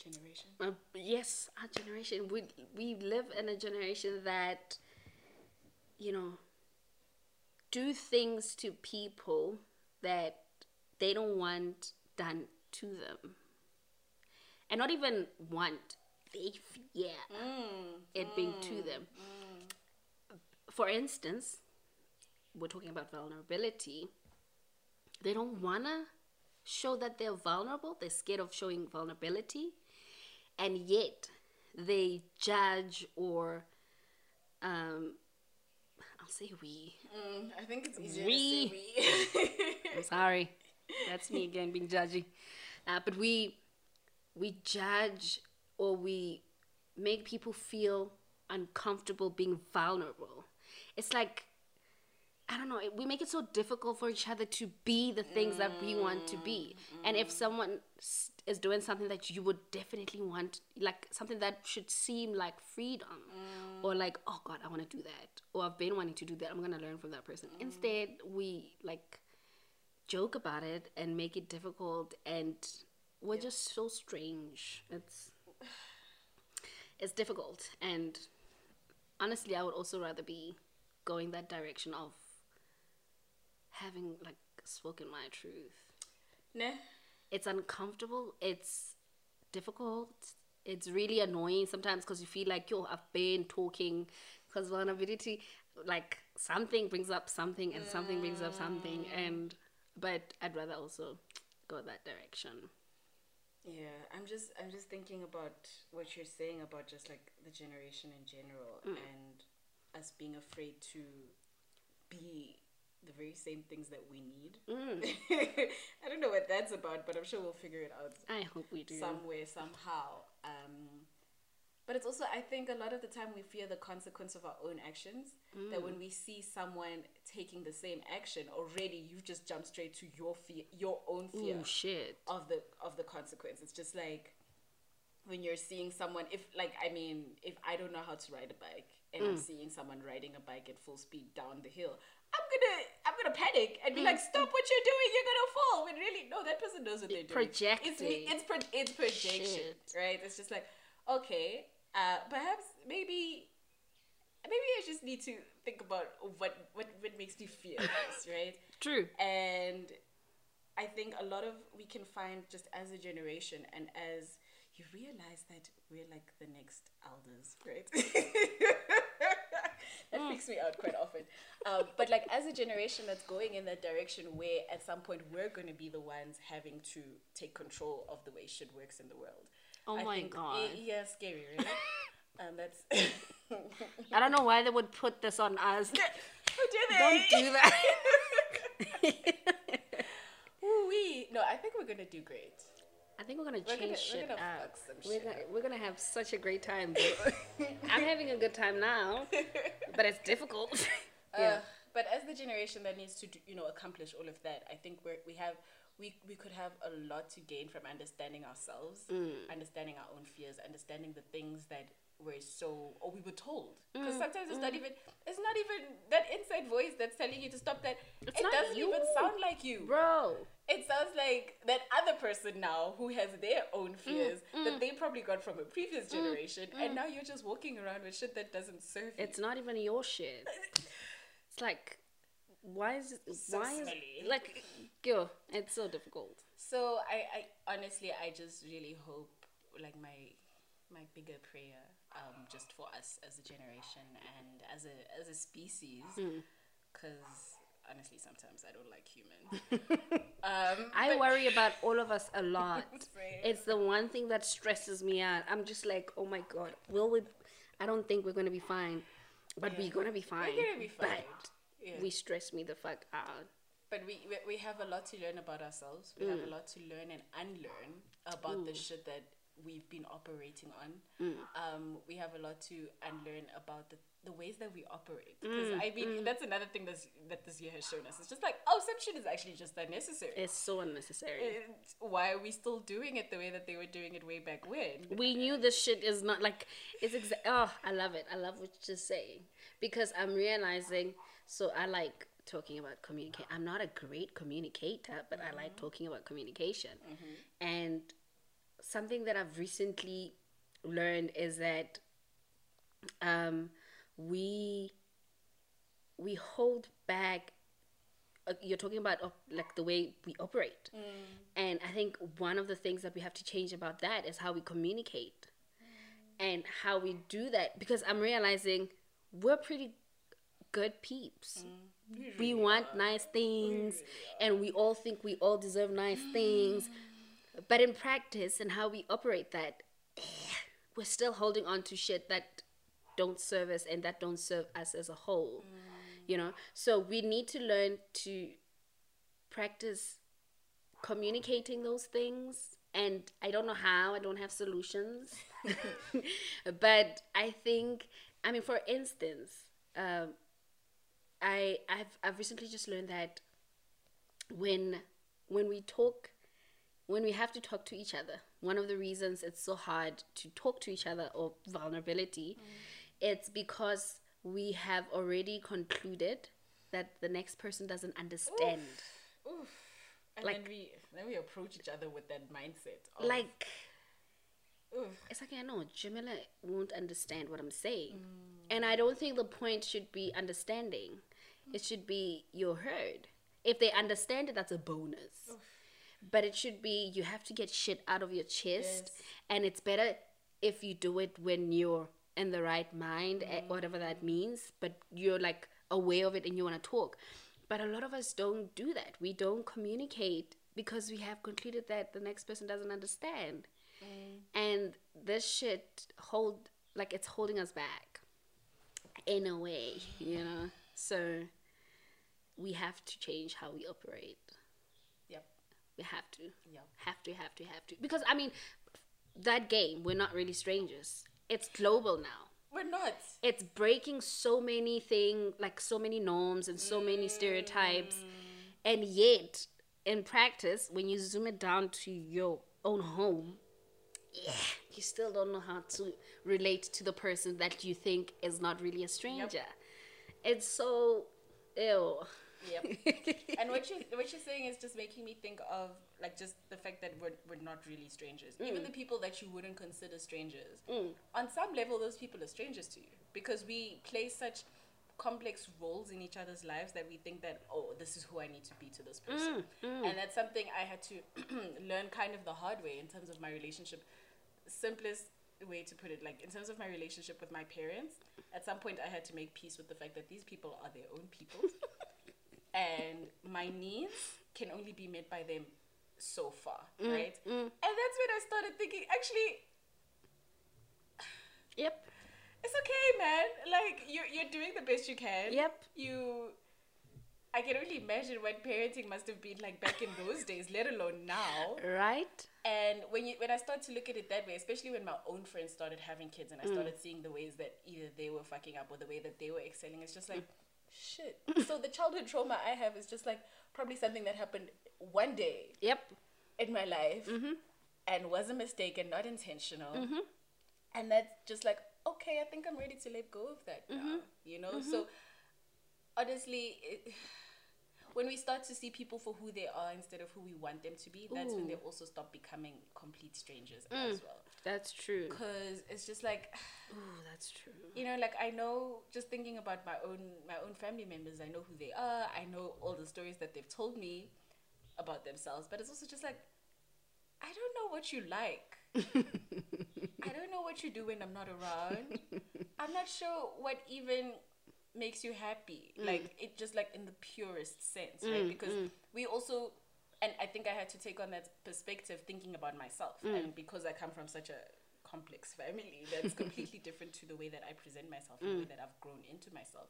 generation uh, yes, our generation, we we live in a generation that, you know, do things to people that they don't want done to them, and not even want, they fear it being to them. For instance, we're talking about vulnerability. They don't wanna show that they're vulnerable. They're scared of showing vulnerability, and yet they judge or, um, I'll say we. Mm, i think it's easier We- to say we I'm sorry, that's me again being judgy. Uh, but we we judge or we make people feel uncomfortable being vulnerable. It's like I don't know. it- We make it so difficult for each other to be the things that we want to be. And if someone is doing something that you would definitely want, like something that should seem like freedom, or like, oh God, I want to do that, or I've been wanting to do that, I'm gonna learn from that person. Mm. Instead, we like joke about it and make it difficult, and we're just so strange. It's it's difficult, and honestly, I would also rather be going that direction of having like spoken my truth. nah It's uncomfortable. It's difficult. It's really annoying sometimes because you feel like yo, I've been talking because vulnerability, like something brings up something and something brings up something, mm. and but I'd rather also go that direction. Yeah, I'm just I'm just thinking about what you're saying about just like the generation in general Mm. and us being afraid to be the very same things that we need. Mm. I don't know what that's about, but I'm sure we'll figure it out I hope we do. somewhere somehow. Um, but it's also I think a lot of the time we fear the consequence of our own actions. That when we see someone taking the same action, already you've just jumped straight to your fear, your own fear Oh shit. of the of the consequence. It's just like when you're seeing someone if like I mean, if I don't know how to ride a bike and Mm. I'm seeing someone riding a bike at full speed down the hill, I'm gonna I'm gonna panic and be Mm. like, Stop what you're doing, you're gonna fall. When really no, that person knows what they're doing. It's it's pro- it's projection. Shit. Right? It's just like, okay, uh perhaps maybe maybe I just need to think about what what, what makes me feel this, right? True. and i think a lot of we can find just as a generation and as you realize that we're like the next elders right that freaks me out quite often um, but like as a generation that's going in that direction where at some point we're going to be the ones having to take control of the way shit works in the world Oh I my God. i- yeah scary right and that's I don't know why they would put this on us. How dare they? Don't do that. Ooh-wee. No, I think we're gonna do great. I think we're gonna We're change gonna- we're shit gonna up. we're, gonna, we're gonna have such a great time. I'm having a good time now, but it's difficult. Uh, but as the generation that needs to, do, you know, accomplish all of that, I think we're, we have we we could have a lot to gain from understanding ourselves, mm. understanding our own fears, understanding the things that we're so or we were told. Because mm, sometimes it's not mm. even it's not even that inside voice that's telling you to stop that. It's it doesn't you. even sound like you. Bro, It sounds like that other person now who has their own fears that they probably got from a previous generation, and now you're just walking around with shit that doesn't serve you. it's not even your shit. It's like, why is it, So why is like, yo, it's so difficult. So I, I honestly, I just really hope, like my, my bigger prayer, um, just for us as a generation and as a as a species, because honestly, sometimes I don't like humans. um, I worry about all of us a lot. It's the one thing that stresses me out. I'm just like, oh my god, will we? I don't think we're gonna be fine, but we're gonna be fine. gonna be fine. But Yeah. we stress me the fuck out. But we, we we have a lot to learn about ourselves. We have a mm. lot to learn and unlearn about the mm. shit that we've been operating on. Mm. Um, we have a lot to unlearn about the, the ways that we operate. Because I mean, that's another thing that's, that this year has shown us. It's just like, oh, some shit is actually just unnecessary. It's so unnecessary. It's- why are we still doing it the way that they were doing it way back when? we knew this shit is not like it's exa- oh i love it i love what you're saying because i'm realizing so i like talking about communicate i'm not a great communicator but i like talking about communication. And something that i've recently learned is that um we we hold back uh, you're talking about op- like the way we operate. And i think one of the things that we have to change about that is how we communicate and how we do that because i'm realizing we're pretty good peeps. We want nice things and we all think we all deserve nice things. But in practice and how we operate that we're still holding on to shit that don't serve us and that don't serve us as a whole you know? So we need to learn to practice communicating those things and i don't know how i don't have solutions. But i think i mean for instance um, i I've, I've recently just learned that when when we talk when we have to talk to each other one of the reasons it's so hard to talk to each other or vulnerability mm. it's because we have already concluded that the next person doesn't understand Oof. And Like- then we then we approach each other with that mindset. Of, like oof. it's like I know Jamila won't understand what I'm saying, and I don't think the point should be understanding. It should be you're heard. If they understand it, that's a bonus. But it should be you have to get shit out of your chest, Yes. and it's better if you do it when you're in the right mind, eh, whatever that means. But you're like aware of it and you want to talk. But a lot of us don't do that. We don't communicate because we have concluded that the next person doesn't understand. Mm. And this shit hold like it's holding us back in a way, you know. So we have to change how we operate. Yep. We have to. Yep. Have to, have to, have to. Because I mean, that game, we're not really strangers. It's global now. We're not. It's breaking so many things, like so many norms and so many stereotypes. Mm. And yet, in practice, when you zoom it down to your own home, yeah, you still don't know how to relate to the person that you think is not really a stranger. It's so ew. Yep. and what you what you're saying is just making me think of like just the fact that we're, we're not really strangers. Even mm. the people that you wouldn't consider strangers, mm. on some level, those people are strangers to you because we play such complex roles in each other's lives that we think that oh this is who I need to be to this person, mm, and that's something I had to learn kind of the hard way in terms of my relationship. Simplest way to put it like in terms of my relationship with my parents at some point i had to make peace with the fact that these people are their own people and my needs can only be met by them so far, mm, right? Mm. And that's when I started thinking, actually, Yep. it's okay, man. Like you're you're doing the best you can. Yep. You. I can only imagine what parenting must have been like back in those days, let alone now. Right? And when you when I start to look at it that way, especially when my own friends started having kids and I mm. started seeing the ways that either they were fucking up or the way that they were excelling, it's just like shit. so the childhood trauma I have is just like probably something that happened one day Yep. in my life mm-hmm. and was a mistake and not intentional. Mm-hmm. And that's just like, okay, I think I'm ready to let go of that mm-hmm. now. You know? So honestly, it, when we start to see people for who they are instead of who we want them to be, that's when they also stop becoming complete strangers as mm. well. That's true. Because it's just like, Ooh, that's true. you know, like I know just thinking about my own my own family members, I know who they are. I know all the stories that they've told me about themselves, but it's also just like I don't know what you like. I don't know what you do when I'm not around. I'm not sure what even makes you happy. Mm. Like it just like in the purest sense, mm, right? Because mm. we also and I think I had to take on that perspective thinking about myself. And because I come from such a complex family that's completely different to the way that I present myself and the way that I've grown into myself.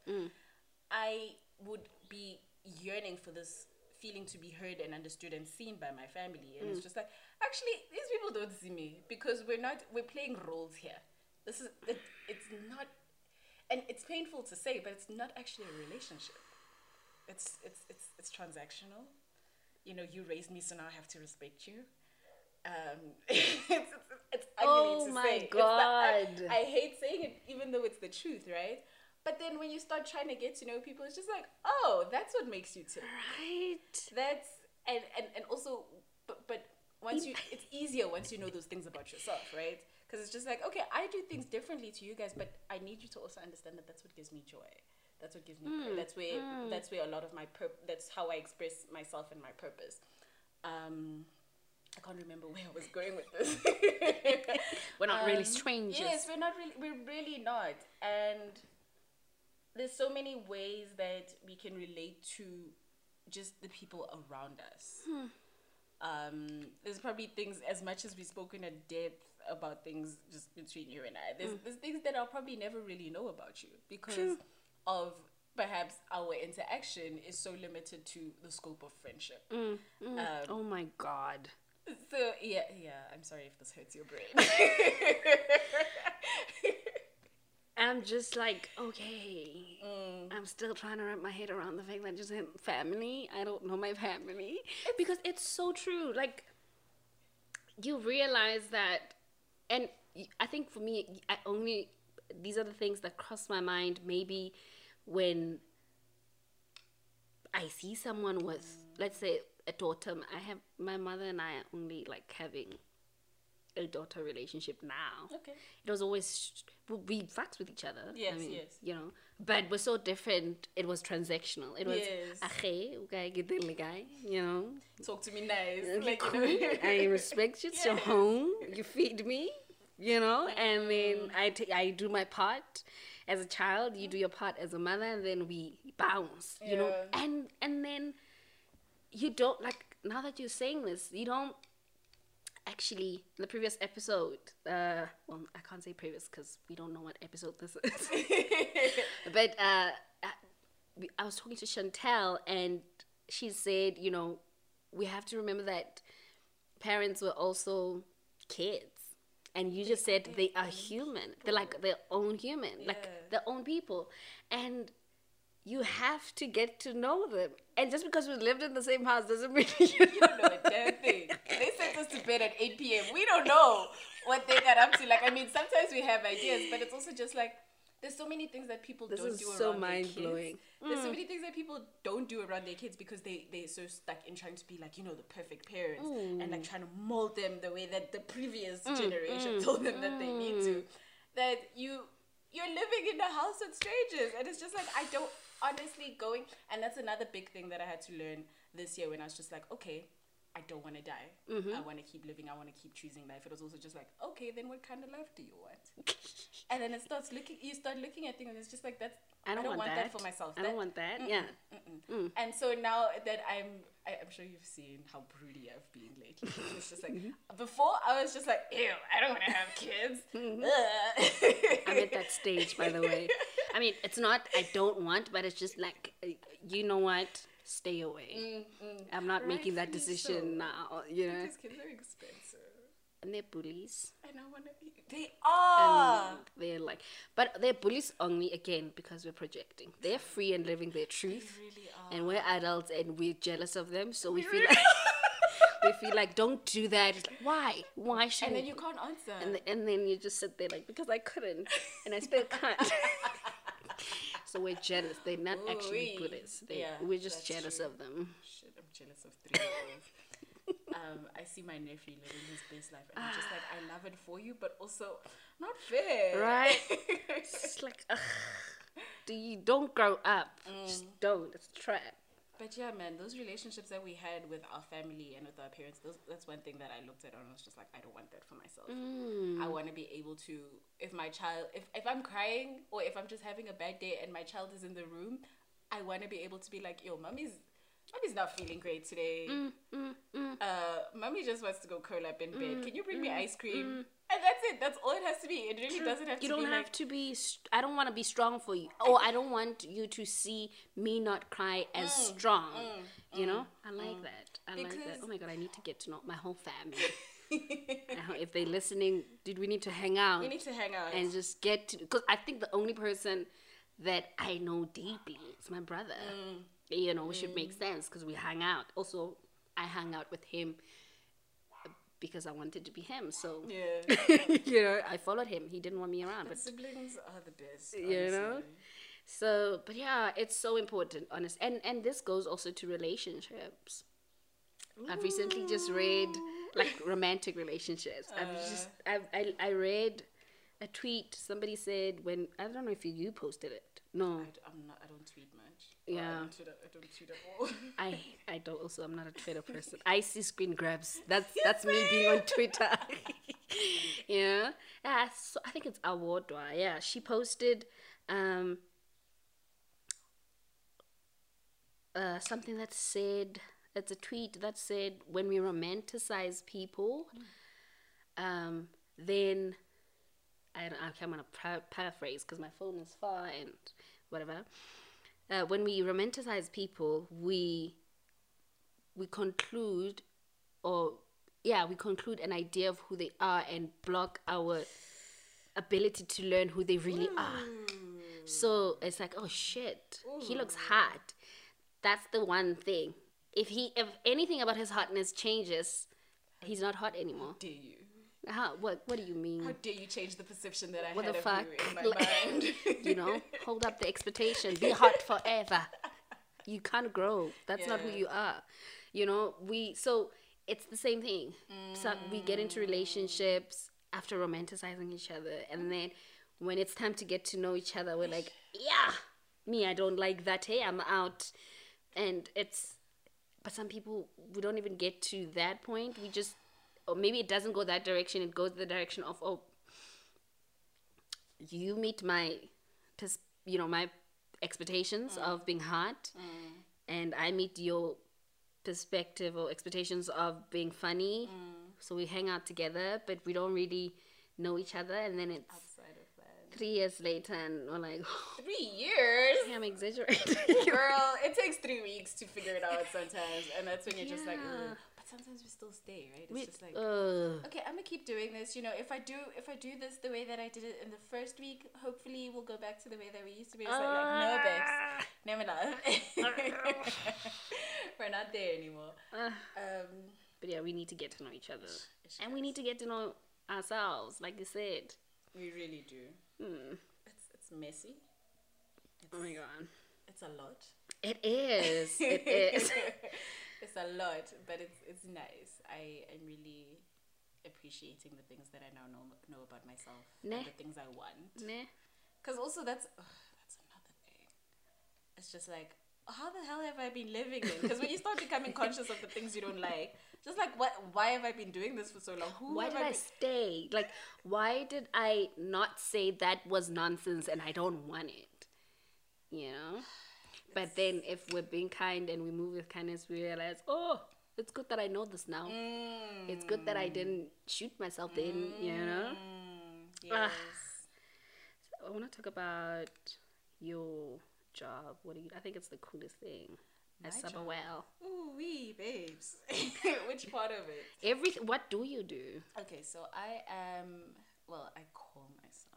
I would be yearning for this feeling to be heard and understood and seen by my family. And it's just like, actually, these people don't see me because we're not, we're playing roles here. This is, it, it's not, and it's painful to say, but it's not actually a relationship. It's, it's, it's, it's transactional. You know, you raised me, so now I have to respect you. Um, it's, it's, it's ugly Oh to my say. It's the- I- God. I hate saying it, even though it's the truth, right? But then when you start trying to get to know people, it's just like, oh, that's what makes you tick. Right. That's and and and also, but but once you, it's easier once you know those things about yourself, right? Because it's just like, okay, I do things differently to you guys, but I need you to also understand that that's what gives me joy. That's what gives me. Hmm. That's where that's where a lot of my pur- That's how I express myself and my purpose. Um, I can't remember where I was going with this. We're not really Um, strangers. Yes, we're not really. We're really not. And there's so many ways that we can relate to just the people around us. Hmm. Um, there's probably things as much as we've spoken at depth about things just between you and I. There's Hmm. there's things that I'll probably never really know about you because of perhaps our interaction is so limited to the scope of friendship. Um, oh my god. so yeah, yeah. I'm sorry if this hurts your brain. I'm just like, okay. Mm. I'm still trying to wrap my head around the fact that just had family. I don't know my family. because it's so true. Like, you realize that, and I think for me, I only, these are the things that cross my mind maybe when I see someone with, let's say, a daughter. I have, my mother and I are only like having a daughter relationship now okay. it was always we- fucked with each other. Yes, yes. You know, but we're so different. It was transactional. It was Yes. "Ache, okay, get the guy. You know, Talk to me nice. Like, you know. I respect you. It's your home. You feed me. You know, and then I take I do my part as a child. You do your part as a mother, and then we bounce. You know, and and then you don't like now that you're saying this, you don't actually the previous episode. Uh, well, I can't say previous because we don't know what episode this is. but uh, I- I was talking to Chantel, and she said, you know, we have to remember that parents were also kids. And you just said they are human. They're like their own human, like their own people. And you have to get to know them. And just because we lived in the same house doesn't mean you You don't know a damn thing. They sent us to bed at 8 p.m. We don't know what they got up to. Like, I mean, sometimes we have ideas, but it's also just like, there's so many things that people This don't do so around their mind-blowing. kids. There's so mm. many things that people don't do around their kids because they, they're so stuck in trying to be like, you know, the perfect parents and like trying to mold them the way that the previous mm, generation mm, told them that they need to. That you, you're living in a house with strangers. And it's just like, I don't, honestly, going, and that's another big thing that I had to learn this year when I was just like, okay, I don't want to die. I want to keep living. I want to keep choosing life. It was also just like, okay, then what kind of life do you want? and then it starts looking. You start looking at things, and it's just like that's. I don't, want, that. that. for myself. I That- don't want that. Yeah. Mm-mm. And so now that I'm, I, I'm sure you've seen how broody I've been lately. It's just like Mm-hmm. before I was just like, ew, I don't want to have kids. Mm-hmm. I'm at that stage, by the way. I mean, it's not I don't want, but it's just like, you know what? Stay away. I'm not making that decision so. now, you know? Because kids are expensive. And they're bullies. And I want to be. They are. And they're like, but they're bullies on me again because we're projecting. They're free and living their truth. They really are. And we're adults and we're jealous of them. So we, feel really like, we feel like, don't do that. Like, why? Why should and then you can't answer. and, th- and then you just sit there like because I couldn't and I still can't. so we're jealous. They're not actually Ooh-wee. bullies. They, Yeah, we're just jealous true. of them. Shit, I'm jealous of three old. um, I see my nephew living his best life, and I'm just like, I love it for you, but also not fair, Right? It's like, ugh, do you don't grow up? Just don't. It's a trap. But yeah, man, those relationships that we had with our family and with our parents, those, that's one thing that I looked at and I was just like, I don't want that for myself. Mm. I want to be able to, if my child, if, if I'm crying or if I'm just having a bad day and my child is in the room, I want to be able to be like, yo, mommy's, mommy's not feeling great today. Mm, Uh, mommy just wants to go curl up in bed. Can you bring mm, me ice cream? And that's it. That's all it has to be. It really doesn't have You to be. You don't have like, to be. St- I don't want to be strong for you. Oh, I don't want you to see me not cry as mm. strong. Mm. you know, mm. I like that. I like that. Oh my god, I need to get to know my whole family. Ho- uh, if they're listening, did we need to hang out? we need to hang out. and just get to because I think the only person that I know deeply is my brother. You know, which should make sense because we hang out. Also, I hang out with him because I wanted to be him. So yeah. you know, I followed him. He didn't want me around, but Siblings are the best. You know? so but yeah, it's so important, honest. And and this goes also to relationships. I've recently just read like romantic relationships. I've uh. just I've, I I read a tweet. Somebody said when I don't know if you, you posted it. No, I, I'm not. I don't tweet much. Yeah. I don't I don't tweet at all. I I don't also I'm not a Twitter person. I see screen grabs. That's that's me being on Twitter. yeah. Yeah, so I think it's Awardwa. Yeah, she posted um uh something that said it's a tweet that said when we romanticize people um then I don't, I'm gonna paraphrase because my phone is far and whatever. Uh, when we romanticize people, we we conclude, or yeah, we conclude an idea of who they are and block our ability to learn who they really are. So it's like, oh shit, he looks hot. That's the one thing. If he, if anything about his hotness changes, he's not hot anymore. Do you? How? What? What do you mean? How dare you change the perception that I What had the of fuck? you in my mind? you know, hold up the expectation. Be hot forever. You can't grow. That's not who you are. You know, we so it's the same thing. So we get into relationships after romanticizing each other, and then when it's time to get to know each other, we're like, yeah, me, I don't like that. Hey, I'm out, and it's. But some people we don't even get to that point. We just, or maybe it doesn't go that direction. It goes the direction of oh, you meet my you know my expectations mm. of being hot mm. and i meet your perspective or expectations of being funny. Mm. So we hang out together, but we don't really know each other. And then it's Outside of that. three years later, and we're like, Three years? I'm exaggerating. Girl, it takes three weeks to figure it out sometimes. And that's when you're just like, Yeah. Ugh. Sometimes we still stay, right? It's We- just like, Ugh. okay, I'm gonna keep doing this. You know, if I do, if I do this the way that I did it in the first week, hopefully we'll go back to the way that we used to be. It's like, like no, babes, Ah. never love. We're not there anymore. Ah. Um, But yeah, we need to get to know each other. And we need to get to know ourselves, like you said. we really do. Hmm. It's it's messy. It's, Oh my god. it's a lot. It is. It is. it's a lot, but it's it's nice. I am really appreciating the things that I now know know about myself Nah. and the things I want. Nah. Because also that's ugh, that's another thing. It's just like how the hell have I been living in? Because when you start becoming conscious of the things you don't like, just like what? Why have I been doing this for so long? Who Why have did I been- stay? Like, why did I not say that was nonsense and I don't want it? You know? But then if we're being kind and we move with kindness, we realize, oh, it's good that I know this now. Mm, It's good that I didn't shoot myself then, you know? mm, yes. I want to talk about your job. What do you? I think it's the coolest thing. My job? Well. Ooh wee, babes. Which part of it? Every what do you do? Okay, so I am. Well, I.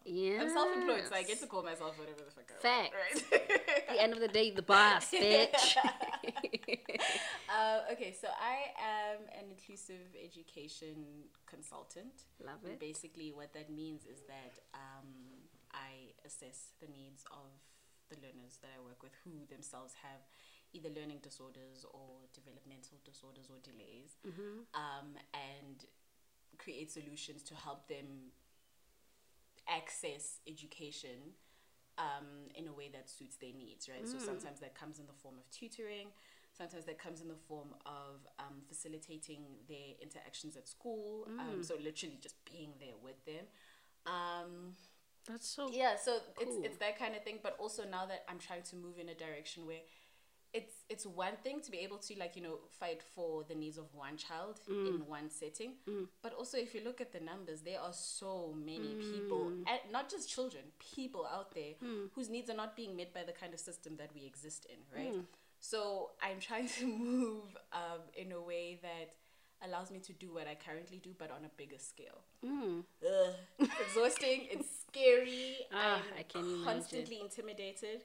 Yeah. I'm self-employed, so I get to call myself whatever the fuck I want. Facts. At the end of the day, the boss, bitch. uh, okay, so I am an inclusive education consultant. Love And it. basically, what that means is that um, I assess the needs of the learners that I work with who themselves have either learning disorders or developmental disorders or delays, um, and create solutions to help them access education um, in a way that suits their needs, right? So sometimes that comes in the form of tutoring, sometimes that comes in the form of um, facilitating their interactions at school. Um, so literally just being there with them. Um, That's so. yeah, so it's it's that kind of thing. But also now that I'm trying to move in a direction where it's it's one thing to be able to like you know fight for the needs of one child in mm. one setting, mm. but also if you look at the numbers, there are so many mm. people, and not just children, people out there whose needs are not being met by the kind of system that we exist in, right? So I'm trying to move um, in a way that allows me to do what I currently do, but on a bigger scale. It's exhausting. It's scary. Ah, I'm I can imagine. constantly intimidated.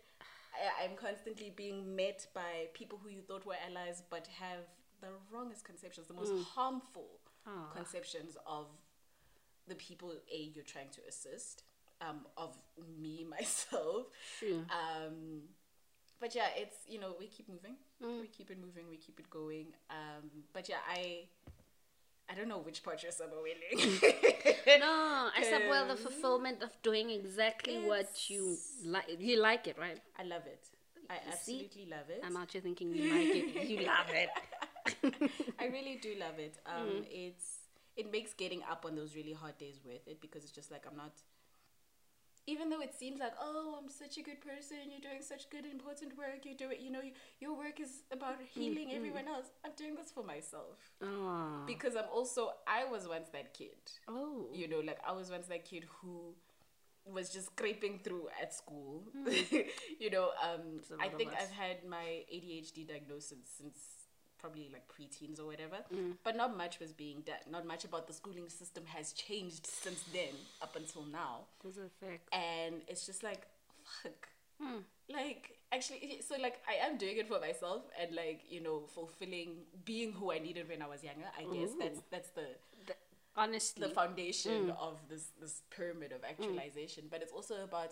I, I'm constantly being met by people who you thought were allies, but have the wrongest conceptions, the most Mm. harmful Ah. conceptions of the people a you're trying to assist, um, of me myself. True. Um, but yeah, it's you know we keep moving, Mm. we keep it moving, we keep it going. Um, but yeah, I I don't know which part you're summer whaling. No, I said well the fulfillment of doing exactly what you like. You like it, right? I love it. I You see? absolutely love it. I'm out here thinking you like it. You love it. I really do love it. Um, Mm. It's it makes getting up on those really hard days worth it because it's just like I'm not. Even though it seems like oh I'm such a good person, you're doing such good important work, you do it. You know, you, your work is about healing Mm-hmm. everyone else. I'm doing this for myself Oh. because I'm also I was once that kid. Oh. You know, like I was once that kid who was just scraping through at school. you know, um, I think. I've had my ADHD diagnosis since probably like preteens or whatever. Mm. But not much was being done. Not much about the schooling system has changed since then up until now. Those are facts. And it's just like, fuck. Hmm. Like actually, so like I am doing it for myself and like you know fulfilling being who I needed when I was younger. I guess that's that's the The- honestly, the foundation of this this pyramid of actualization but it's also about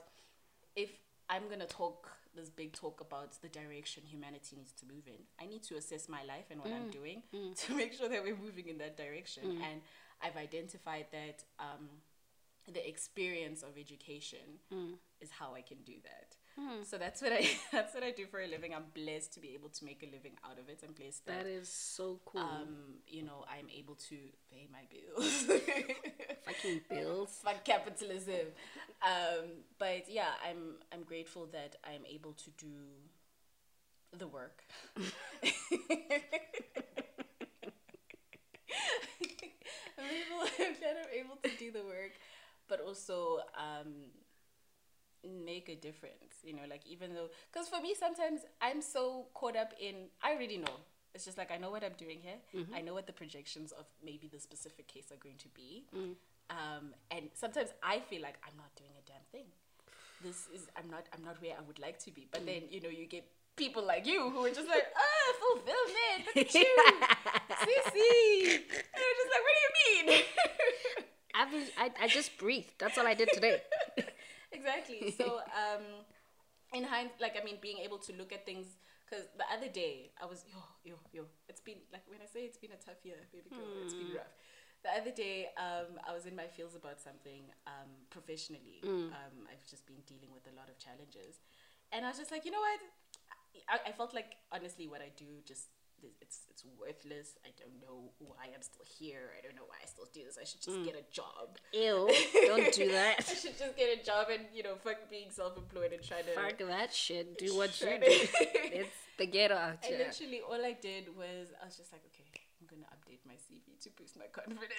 if i'm going to talk this big talk about the direction humanity needs to move in. I need to assess my life and what i'm mm. doing mm. to make sure that we're moving in that direction. Mm. And i've identified that um, the experience of education is how i can do that Mm. So that's what I that's what I do for a living. I'm blessed to be able to make a living out of it. I'm blessed that, that is so cool. Um, you know, I'm able to pay my bills. Fucking bills. Fuck capitalism. Um, but yeah, I'm I'm grateful that I'm able to do the work. I'm, able, I'm glad I'm able to do the work, but also um, make a difference. You know, like even though, because for me sometimes I'm so caught up in I already know. It's just like I know what I'm doing here. Mm-hmm. I know what the projections of maybe the specific case are going to be. Mm. Um, and sometimes I feel like I'm not doing a damn thing. This is I'm not I'm not where I would like to be. But then you know you get people like you who are just like ah fulfillment. Look at you, Cece. And I'm just like, what do you mean? I've I, I just breathed. That's all I did today. Exactly. So, um, in hind, like I mean, being able to look at things. Because the other day I was yo yo yo. It's been like when I say it's been a tough year, baby girl. It's been rough. The other day, um, I was in my feels about something um, professionally. Um, I've just been dealing with a lot of challenges, and I was just like, you know what? I, I felt like honestly, what I do just it's it's worthless. I don't know why I'm still here. I don't know why I still do this. I should just mm. get a job. Ew, don't do that. I should just get a job and you know, fuck being self-employed and try to. Fuck that shit. Do what you do. It's the ghetto out here. literally all I did was I was just like, okay, I'm gonna update my CV to boost my confidence.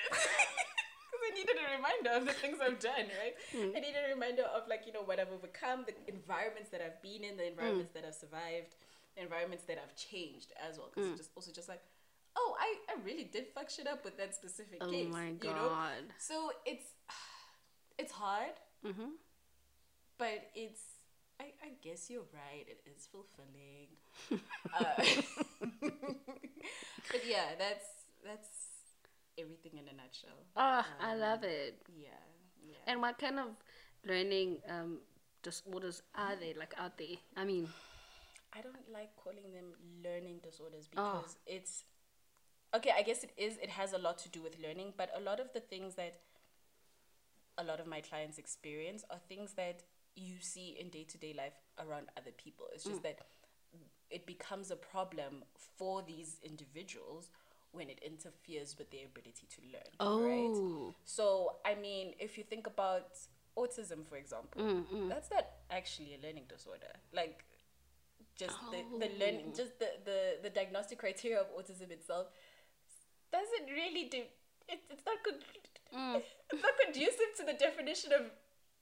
Because I needed a reminder of the things I've done, right? Mm. I needed a reminder of like you know what I've overcome, the environments that I've been in, the environments mm. that I've survived, the environments that I've changed as well. Because just also just like, oh, I I really did fuck shit up with that specific game. Oh case. my You know? god. So it's it's hard, Mm-hmm. but it's I, I guess you're right. It is fulfilling. uh, but yeah, that's that's everything in a nutshell. Oh, I love it. Yeah, yeah. And what kind of learning um, disorders are they like out there? I mean, I don't like calling them learning disorders Oh. because it's okay. I guess it is. It has a lot to do with learning, but a lot of the things that a lot of my clients experience are things that you see in day to day life around other people. It's just mm. that it becomes a problem for these individuals when it interferes with their ability to learn. Right? oh, So, I mean, if you think about autism, for example, mm, mm. that's not actually a learning disorder. Like, just the, the oh. learning, just the, the, the diagnostic criteria of autism itself doesn't really do. It, it's not good. Mm. It's not conducive to the definition of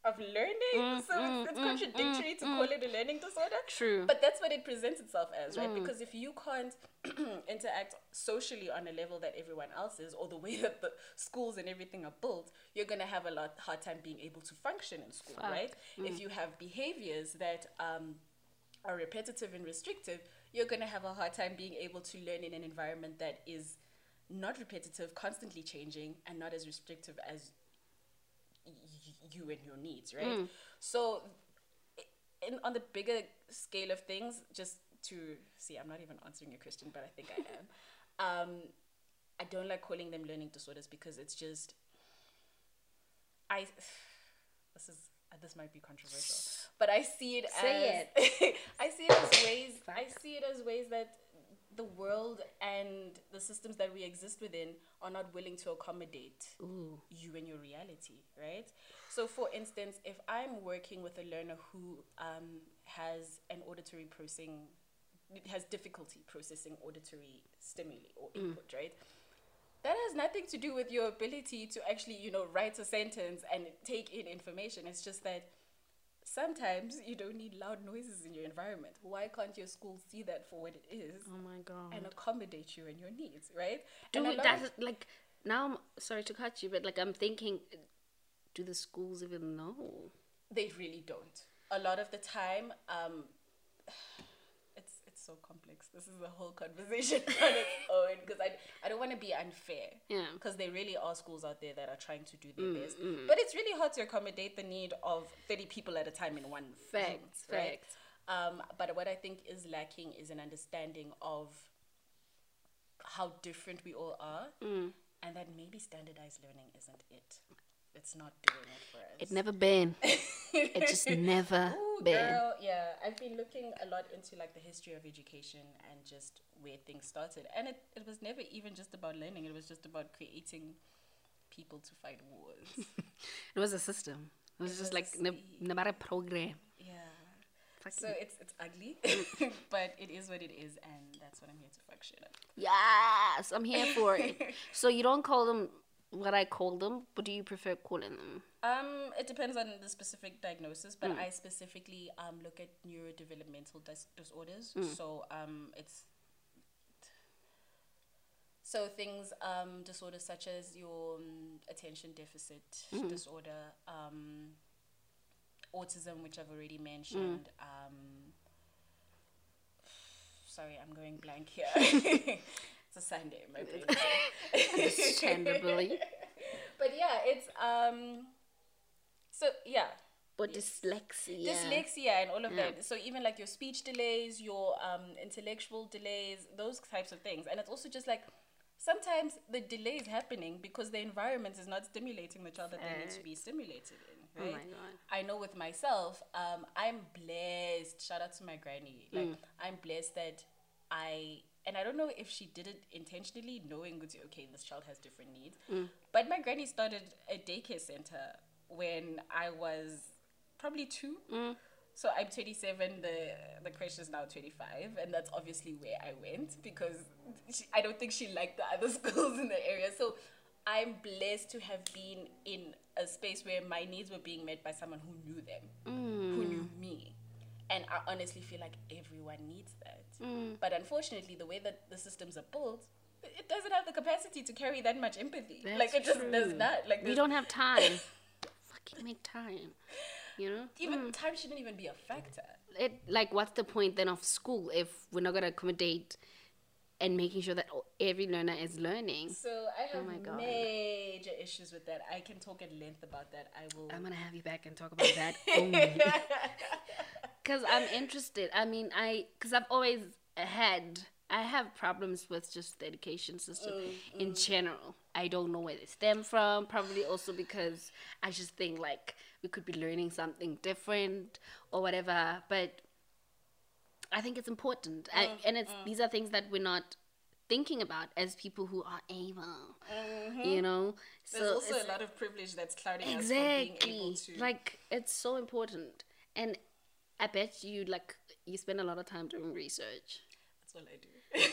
of learning. Mm, so it's, mm, it's contradictory to call it a learning disorder. True. But that's what it presents itself as, right? Because if you can't interact socially on a level that everyone else is, or the way that the schools and everything are built, you're gonna have a lot hard time being able to function in school, right? If you have behaviors that um, are repetitive and restrictive, you're gonna have a hard time being able to learn in an environment that is not repetitive, constantly changing, and not as restrictive as y- you and your needs, right? So, in on the bigger scale of things, just to see, I'm not even answering your question, but I think I am. Um, I don't like calling them learning disorders because it's just, I. This is uh, this might be controversial, but I see it Say as I see it as ways. I see it as ways that the world and the systems that we exist within are not willing to accommodate you and your reality, right? So, for instance, if I'm working with a learner who um, has an auditory processing, has difficulty processing auditory stimuli or input, right? That has nothing to do with your ability to actually, you know, write a sentence and take in information. It's just that sometimes you don't need loud noises in your environment. Why can't your school see that for what it is oh my god. and accommodate you and your needs, right? Dude, and that's of- like now. I'm sorry to cut you, but like I'm thinking, do the schools even know? they really don't. A lot of the time, um, so complex. This is a whole conversation on its own because I I don't want to be unfair. Yeah. Because there really are schools out there that are trying to do their best, but it's really hard to accommodate the need of thirty people at a time in one room, Facts, right? Um, but what I think is lacking is an understanding of how different we all are, Mm. and that maybe standardized learning isn't it. It's not doing it for us. It never been. it just never Ooh, been. girl, yeah. I've been looking a lot into like the history of education and just where things started. And it, it was never even just about learning, it was just about creating people to fight wars. It was a system. It was It just was like no, a program. yeah. Fucking- So it's it's ugly, but it is what it is, and that's what I'm here to fuck shit up. Yes, I'm here for it. so you don't call them what I call them? What do you prefer calling them? Um, it depends on the specific diagnosis, but I specifically um look at neurodevelopmental dis- disorders. So um, it's so things um disorders such as your um, attention deficit disorder, um, autism, which I've already mentioned. Um, sorry, I'm going blank here. it's a Sunday, my brain. Understandably. but yeah, it's um. So yeah, But dyslexia. dyslexia and all of Yeah. that. So even like your speech delays, your um intellectual delays, those types of things, and it's also just like sometimes the delay is happening because the environment is not stimulating the child that they need to be stimulated in. Oh Right? my God. I know with myself, um, I'm blessed. Shout out to my granny. Like Mm. I'm blessed that I and I don't know if she did it intentionally, knowing good okay, this child has different needs. Mm. But my granny started a daycare center when I was probably two. Mm. So I'm 27. The the crèche is now 25, and that's obviously where I went because she, I don't think she liked the other schools in the area. So I'm blessed to have been in a space where my needs were being met by someone who knew them, who knew me, and I honestly feel like everyone needs that. Mm. But unfortunately, the way that the systems are built. It doesn't have the capacity to carry that much empathy. That's like it just does not. Like We don't have time. Fucking make time. You know? even mm. time shouldn't even be a factor. It like what's the point then of school if we're not gonna accommodate and making sure that every learner is learning? So I oh have Oh my God. major issues with that. I can talk at length about that. I will. I'm gonna have you back and talk about that. Because I'm interested. I mean, I because I've always had I have problems with just the education system mm, in mm. general. I don't know where they stem from. Probably also because I just think like we could be learning something different or whatever. But I think it's important, I, mm, and it's these are things that we're not thinking about as people who are able. Mm-hmm. You know, There's so also a lot of privilege that's clouding us from being exactly able to. like it's so important and i bet you like you spend a lot of time doing research That's all I do.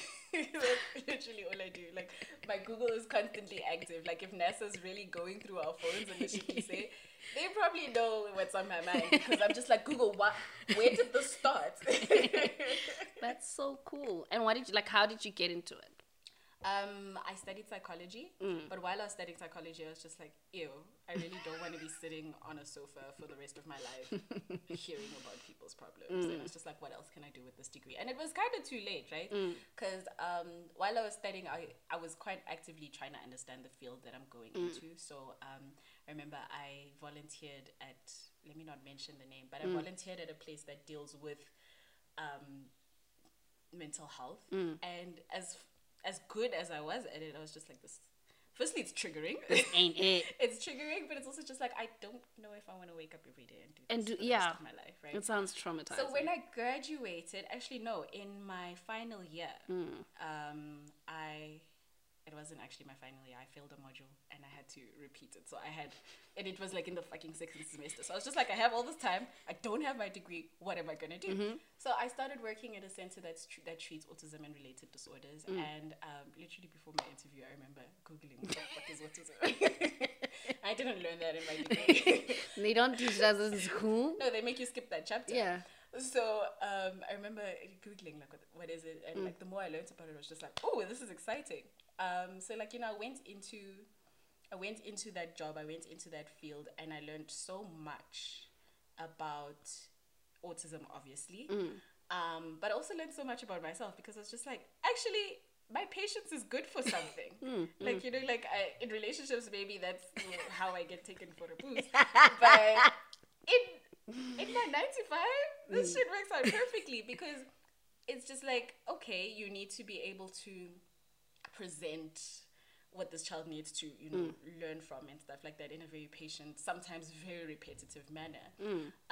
That's literally all I do. Like my Google is constantly active. Like if NASA's really going through our phones and literally say, they probably know what's on my mind because I'm just like Google. What? Where did this start? that's so cool and what did you like how did you get into it Um, I studied psychology, Mm. but while I was studying psychology, I was just like, ew, I really don't want to be sitting on a sofa for the rest of my life hearing about people's problems. Mm. And I was just like, what else can I do with this degree? And it was kind of too late, right? Mm. Because um, while I was studying, I, I was quite actively trying to understand the field that I'm going Mm. into. So um, I remember I volunteered at, let me not mention the name, but I Mm. volunteered at a place that deals with um, mental health. Mm. And as as good as I was at it, I was just like this. Firstly, it's triggering. ain't it it's triggering, but it's also just like I don't know if I want to wake up every day and do this And do- yeah. rest of my life, right? it sounds traumatizing So when I graduated, actually no, in my final year, Mm. um, I it wasn't actually my final year. I failed a module and I had to repeat it. So I had, and it was like in the fucking second semester. So I was just like, I have all this time. I don't have my degree. What am I gonna do? Mm-hmm. So I started working at a center that's tr- that treats autism and related disorders. Mm. And um, literally before my interview, I remember googling what is autism. I didn't learn that in my degree. they don't teach us in school no, they make you skip that chapter. yeah So um, I remember googling like what, what is it, and like the more I learned about it, I was just like, oh, this is exciting. Um, so like you know, I went into, I went into that job, I went into that field, and I learned so much about autism, obviously. Um, but I also learned so much about myself because I was just like, actually, my patience is good for something. Like you know, like I, in relationships, maybe that's how I get taken for a boost. but in in my nine to five, this shit works out perfectly because it's just like okay, you need to be able to present what this child needs to you know learn from and stuff like that in a very patient sometimes very repetitive manner.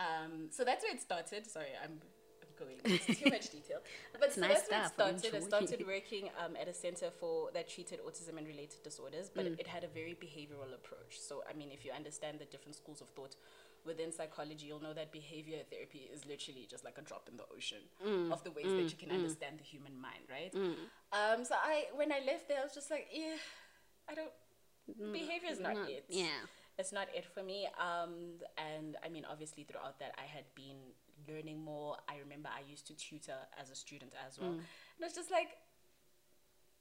Um, so that's where it started. Sorry i'm I'm going into too much detail. But so nice that's where it started i started. Working um, at a center for that treated autism and related disorders but it, it had a very behavioral approach. So i mean if you understand the different schools of thought within psychology you'll know that behavior therapy is literally just like a drop in the ocean of the ways that you can understand the human mind right um, so i when i left there i was just like yeah i don't behavior is not, not- it. yeah. It's not it for me. Um, and I mean, obviously, throughout that, I had been learning more. I remember I used to tutor as a student as well. Mm. And it's just like,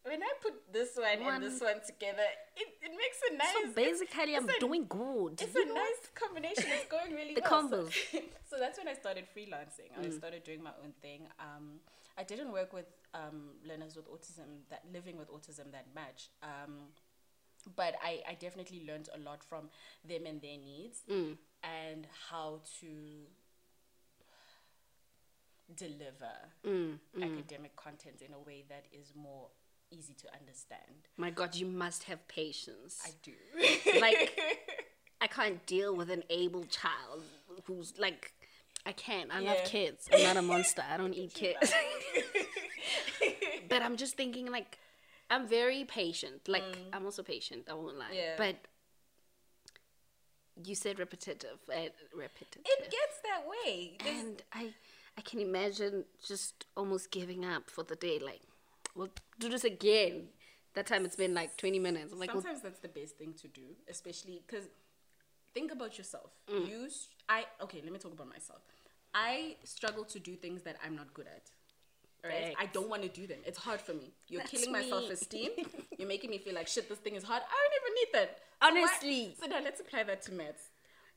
when I put this one, One- and this one together, it, it makes a nice. So basically, I'm a- doing good. It's a know? nice combination. It's going really The well. So- combos. So, that's when I started freelancing. Mm. I started doing my own thing. Um, I didn't work with um, learners with autism that living with autism that much. Um, but I, I definitely learned a lot from them and their needs Mm. and how to deliver Mm, academic content in a way that is more easy to understand. My God, you must have patience. I do. like, I can't deal with an able child who's like, I can't. I love kids. I'm not a monster. I don't eat kids. but I'm just thinking, like, I'm very patient. Like, I'm also patient. I won't lie. Mm. Yeah. But you said repetitive. Uh, repetitive. it gets that way. There's- and I, I can imagine just almost giving up for the day. Like, we'll do this again. That time it's been like 20 minutes. I'm like, well, Sometimes that's the best thing to do, especially because think about yourself. Mm. You, I okay. Let me talk about myself. I struggle to do things that I'm not good at. Right? I don't want to do them. It's hard for me. You're That's killing my me. self esteem. You're making me feel like shit. This thing is hard. I don't even need that. So Honestly. So now let's apply that to maths.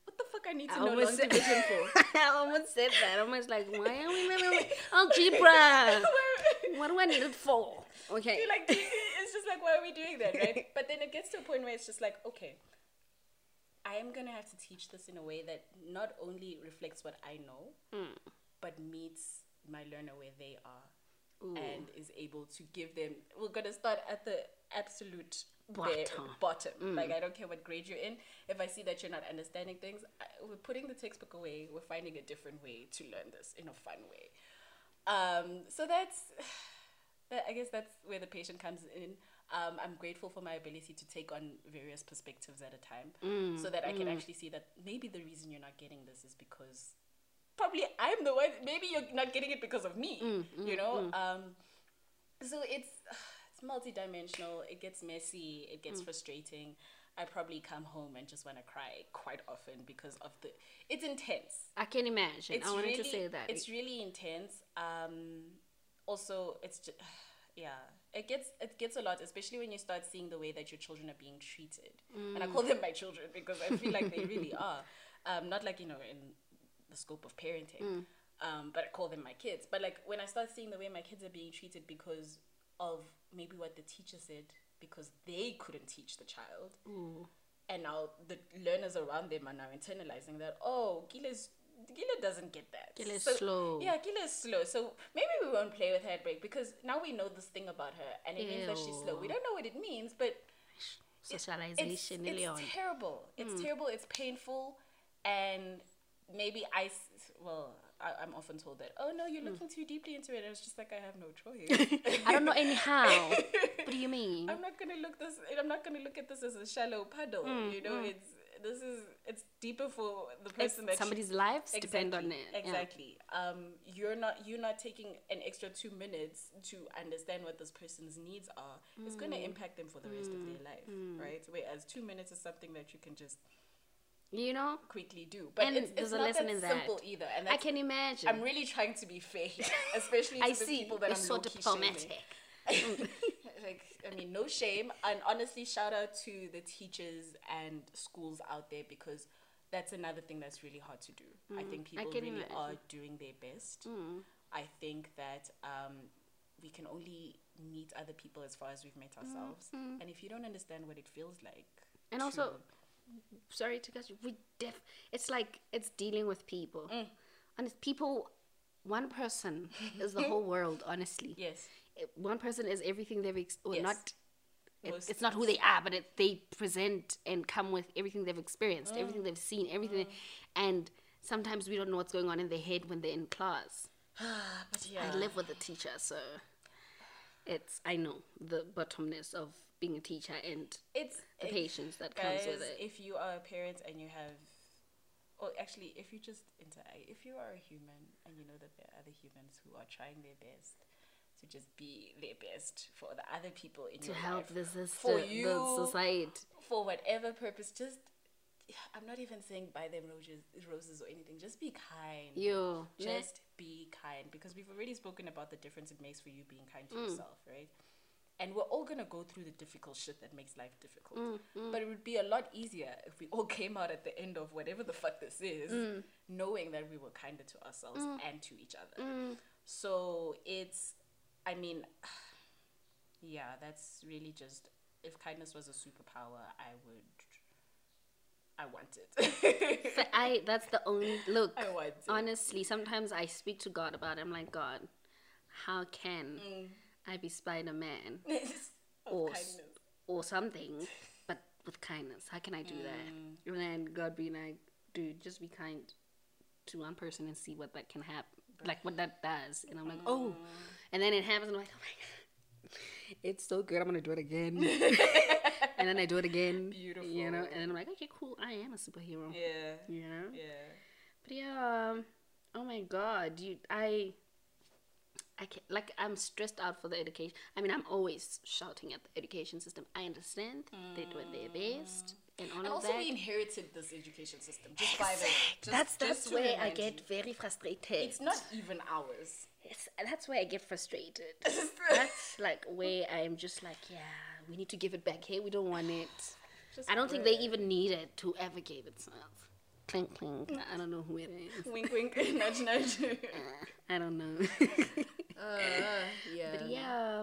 What the fuck I need to I know long said- division for? I almost said that. I almost like, why are we algebra? What do I need it for? Okay. You're like, it's just like, why are we doing that, right? But then it gets to a point where it's just like, okay, I am gonna have to teach this in a way that not only reflects what I know, Hmm. but meets my learner where they are, and is able to give them. We're gonna start at the absolute bare- Bottom. bottom. Hmm. Like I don't care what grade you're in. If I see that you're not understanding things, I, we're putting the textbook away. We're finding a different way to learn this in a fun way. Um, so that's, that, I guess that's where the patient comes in. Um, I'm grateful for my ability to take on various perspectives at a time, so that I can actually see that maybe the reason you're not getting this is because probably I'm the one. Maybe you're not getting it because of me. you know. Um, so it's it's multidimensional. It gets messy. It gets frustrating. I probably come home and just want to cry quite often because of the. It's intense I can imagine. it's I wanted really, to say that. It's really intense. Um, also, it's just, yeah, it gets it gets a lot, especially when you start seeing the way that your children are being treated. And I call them my children because I feel like they really are. Um, not like you know in the scope of parenting, um, but I call them my kids. But like when I start seeing the way my kids are being treated because of maybe what the teacher said because they couldn't teach the child and now the learners around them are now internalizing that oh Gila's Gila doesn't get that. Gila is So- slow. Yeah, Gila is slow. So maybe we won't play with her at break because now we know this thing about her and it means that she's slow. We don't know what it means, but it's, Socialization, it's Leon. terrible. It's hmm. terrible. It's painful, and maybe I well, I, I'm often told that, oh no, you're hmm. looking too deeply into it. And it's just like I have no choice. I don't know anyhow. what do you mean? I'm not gonna look this. I'm not gonna look at this as a shallow puddle. Hmm, you know, hmm. it's this is it's deeper for the person that you- somebody's lives depend on it. yeah. Exactly. Um, you're not you're not taking an extra two minutes to understand what this person's needs are. It's going Mm. to impact them for the rest of their life, right? Whereas two minutes is something that you can just You know, quickly do. But And it's, there's it's a not lesson that in that. simple either. And I can imagine. I'm really trying to be fair, especially to the see. people that I'm so diplomatic. like I mean, no shame, and honestly, shout out to the teachers and schools out there because that's another thing that's really hard to do. I think Mm, I people really imagine. are doing their best. I think that um, we can only meet other people as far as we've met ourselves, and if you don't understand what it feels like, Mm, And also, sorry to you. We def. It's like it's dealing with people, Mm. and it's people. One person is the whole world. Honestly, yes, It- one person is everything they've. Ex- or Yes. not. It, it's not who they are, but it, they present and come with everything they've experienced, Mm. everything they've seen, everything. And sometimes we don't know what's going on in their head when they're in class. but yeah, I live with a teacher, so it's I know the bottomness of being a teacher and it's the it- patience that guys, comes with it. if you are a parent and you have, or actually, if you just inter, if you are a human and you know that there are other humans who are trying their best, to just be their best for the other people in your life, to your help life, the sister, for the society. for whatever purpose. Just I'm not even saying buy them roses, roses or anything. Just be kind. You, just be kind because we've already spoken about the difference it makes for you being kind to Mm. yourself, right? And we're all gonna go through the difficult shit that makes life difficult. Mm, But it would be a lot easier if we all came out at the end of whatever the fuck this is, Mm. knowing that we were kinder to ourselves and to each other. So it's, I mean, yeah, that's really just if kindness was a superpower, I would. I want it. I that's the only look. I want it. Honestly, sometimes I speak to God about it. I'm like, God, how can I be Spider Man or kindness. or something, but with kindness? How can I do that? And then God be like, dude, just be kind to one person and see what that can happen, like what that does. And I'm like, oh, and then it happens. And I'm like, oh my god, it's so good. I'm gonna do it again. and then I do it again. Beautiful. You know, and then I'm like, okay, cool. I am a superhero. Yeah. You know. Yeah. But yeah, um, oh my god, you, I, I can't, like I'm stressed out for the education. I mean, I'm always shouting at the education system. I understand they're doing their best and all And of also, that. we inherited this education system. Just by the. Just, that's just that's to where I get you. very frustrated. It's not even ours. It's, that's where I get frustrated. that's like where I'm just like, yeah, we need to give it back here. We don't want it. Just I don't think they even need it to ever gave itself. Clink clink. I don't know who it is. Wink, wink, nudge, nudge. Uh, I don't know. Uh, yeah. But yeah.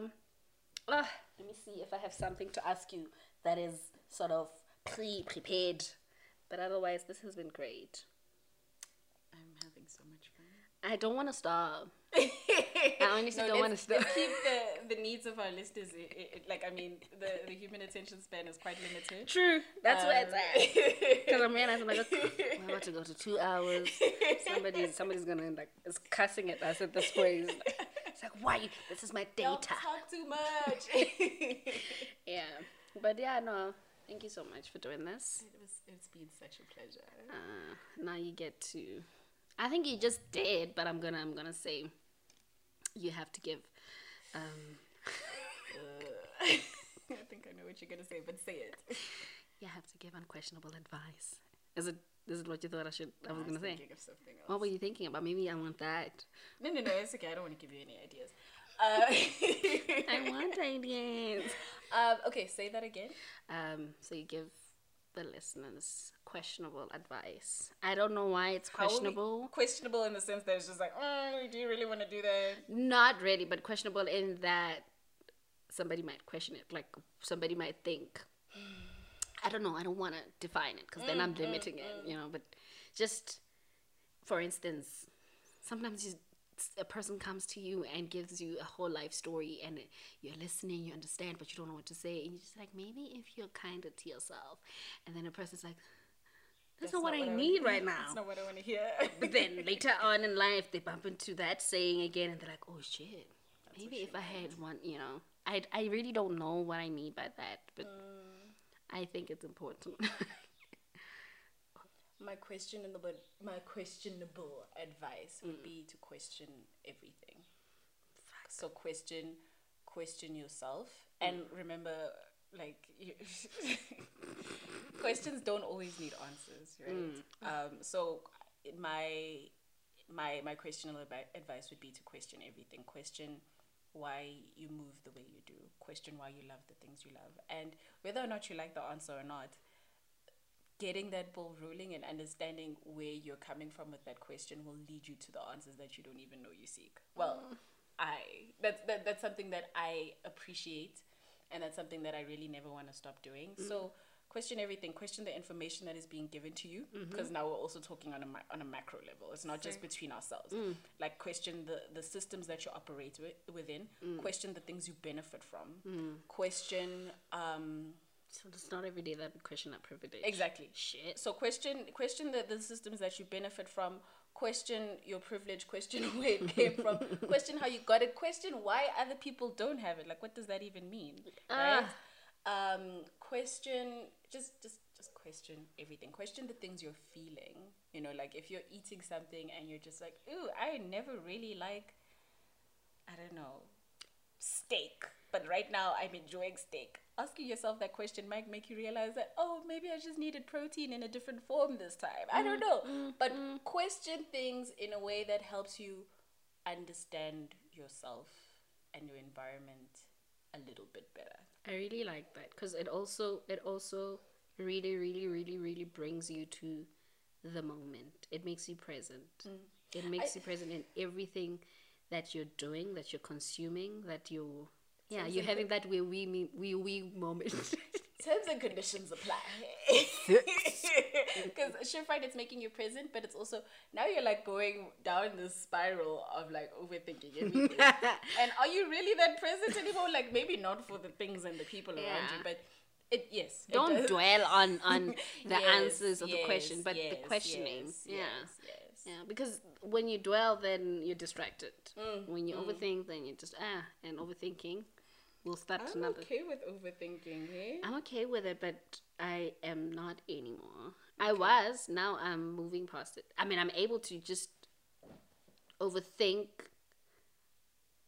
Ah, let me see if I have something to ask you that is sort of pre prepared. But otherwise, this has been great. I'm having so much fun. I don't want to stop. I honestly don't want to stop. keep the, the needs of our listeners. i i like, I mean, the, the human attention span is quite limited. True. That's where it's at. Because Um, I'm realizing, I'm like, okay, we're about to go to two hours. Somebody, somebody's gonna like is cussing at us at this point. Like, why? This is my data. Don't talk too much. Yeah. But yeah, no. Thank you so much for doing this. It was, it's been such a pleasure. Uh, now you get to. I think you just did, but I'm gonna I'm gonna say you have to give. Um, I think I know what you're gonna say, but say it. you have to give unquestionable advice. Is it is what you thought I should I was I gonna say? of something else. What were you thinking about? Maybe I want that. No, no, no. It's okay. I don't want to give you any ideas. Uh, I want ideas. um, okay, say that again. Um, so you give the listeners questionable advice. I don't know why it's questionable. questionable in the sense that it's just like, mm, do you really want to do that? Not really, but questionable in that somebody might question it. Like somebody might think, I don't know, I don't want to define it because then I'm mm, mm, limiting it, mm. you know. But just for instance, sometimes you, a person comes to you and gives you a whole life story, and you're listening, you understand, but you don't know what to say, and you're just like, maybe if you're kinder to yourself, and then a person's like. That's, not what I need right now. That's not what I want to hear. But then later on in life, they bump into that saying again, and they're like, "Oh shit! Maybe if I had one, you know, I I really don't know what I mean by that, but I think it's important." my questionable, my questionable advice would be to question everything. So question, question yourself, and remember, like, you, questions don't always need answers, right? Um, so my my my questionable advice would be to question everything. Question why you move the way you do. Question why you love the things you love, and whether or not you like the answer or not, getting that ball rolling and understanding where you're coming from with that question will lead you to the answers that you don't even know you seek. Well, mm. I that's that, that's something that I appreciate, and that's something that I really never want to stop doing. Mm. So question everything. Question the information that is being given to you, mm-hmm. because now we're also talking on a ma- on a macro level. It's not just between ourselves. Mm. Like question the the systems that you operate wi- within. Mm. Question the things you benefit from. Mm. Question. Um, so it's not every day that we question that privilege. Exactly. Shit. So question question the, the systems that you benefit from. Question your privilege. Question where it came from. question how you got it. Question why other people don't have it. Like what does that even mean? Ah. Right. Um, question just just just question everything. Question the things you're feeling. You know, like if you're eating something and you're just like, ooh, I never really like. I don't know. steak, but right now I'm enjoying steak. Asking yourself that question might make you realize that, oh, maybe I just needed protein in a different form this time. I don't mm, know. Mm, but mm. question things in a way that helps you understand yourself and your environment a little bit better. I really like that because it also it also really really really really brings you to the moment. It makes you present. It makes you present in everything that you're doing, that you're consuming, that you're yeah, you're having that we wee me- wee wee moment. Terms and conditions apply. Because sure, fine, it's making you present, but it's also now you're like going down this spiral of like overthinking everything. and are you really that present anymore? Like maybe not for the things and the people around you, but it yes. Don't does- dwell on on the Yes, answers of the question, yes, but the questioning. yes, yeah. yes, yes. Yeah, because when you dwell, then you're distracted. Mm, when you overthink, then you just ah, and overthinking will start I'm another. okay with overthinking, hey? I'm okay with it, but I am not anymore. I was. Now I'm moving past it. I mean, I'm able to just overthink.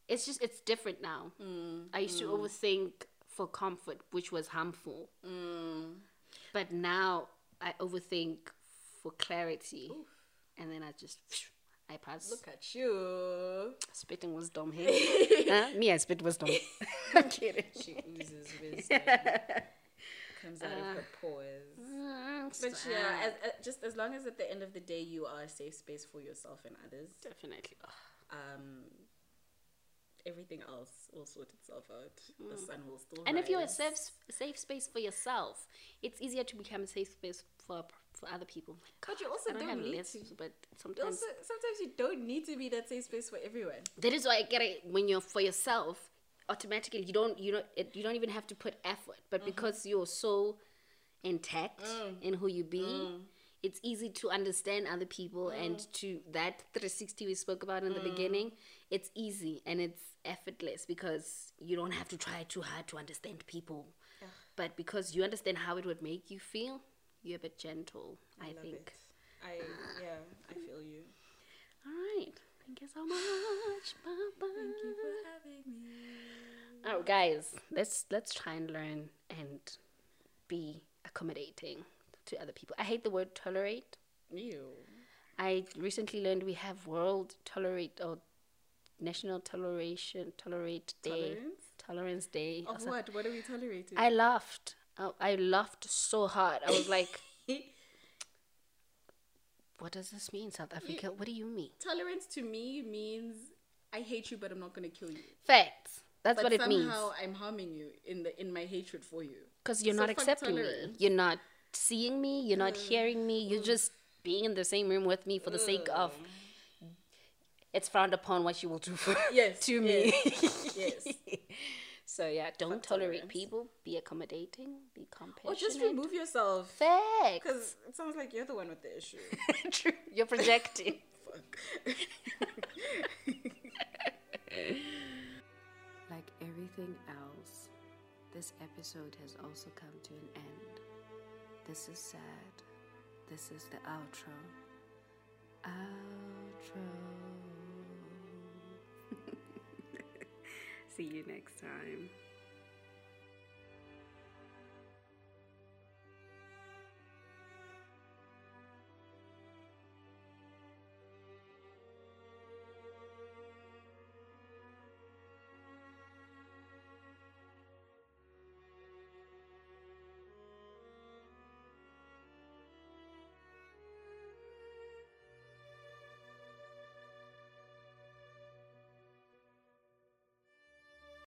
It's just it's different now. Mm, I used to mm. overthink for comfort, which was harmful. Mm. But now I overthink for clarity, and then I just I pass. Look at you. spitting wisdom here. huh? Me, I spit wisdom. I'm kidding. She oozes wisdom. Comes out of her uh, pores. Mm, but yeah, as, as, just as long as at the end of the day you are a safe space for yourself and others, definitely. um, everything else will sort itself out. The mm. sun will still. And if you're a safe safe space for yourself, it's easier to become a safe space for for other people. But you also I don't, don't have need to. but sometimes also, sometimes you don't need to be that safe space for everyone. that is why I get it. When you're for yourself, automatically you don't you don't it, you don't even have to put effort. But mm-hmm. because you're so intact mm. in who you be. Mm. It's easy to understand other people mm. and to that 360 we spoke about in the beginning. It's easy and it's effortless because you don't have to try too hard to understand people. But because you understand how it would make you feel, you're a bit gentle, I, love think. it. I yeah, I ah. feel you. All right. Thank you so much. Bye bye. Thank you for having me. Oh, guys, let's let's try and learn and be accommodating to other people. I hate the word tolerate. You. I recently learned we have World Tolerate or National Toleration Tolerate Day, Tolerance? Tolerance Day. Of some- what? What are we tolerating? I laughed. Oh, I laughed so hard. I was like, "What does this mean, South Africa? What do you mean?" Tolerance to me means I hate you, but I'm not gonna kill you. Facts. That's But what it means. somehow I'm harming you in the in my hatred for you. Because you're So not fuck accepting me. You're not seeing me. You're not mm. hearing me. You're mm. just being in the same room with me for the sake of. Mm. It's frowned upon what you will do for Yes, to me. yes. so yeah, don't tolerate tolerance. people. Be accommodating. Be Or compassionate. just remove yourself. Facts. Because it sounds like you're the one with the issue. True. You're projecting. Fuck. Like everything else, this episode has also come to an end. This is sad. This is the outro. Outro. See you next time.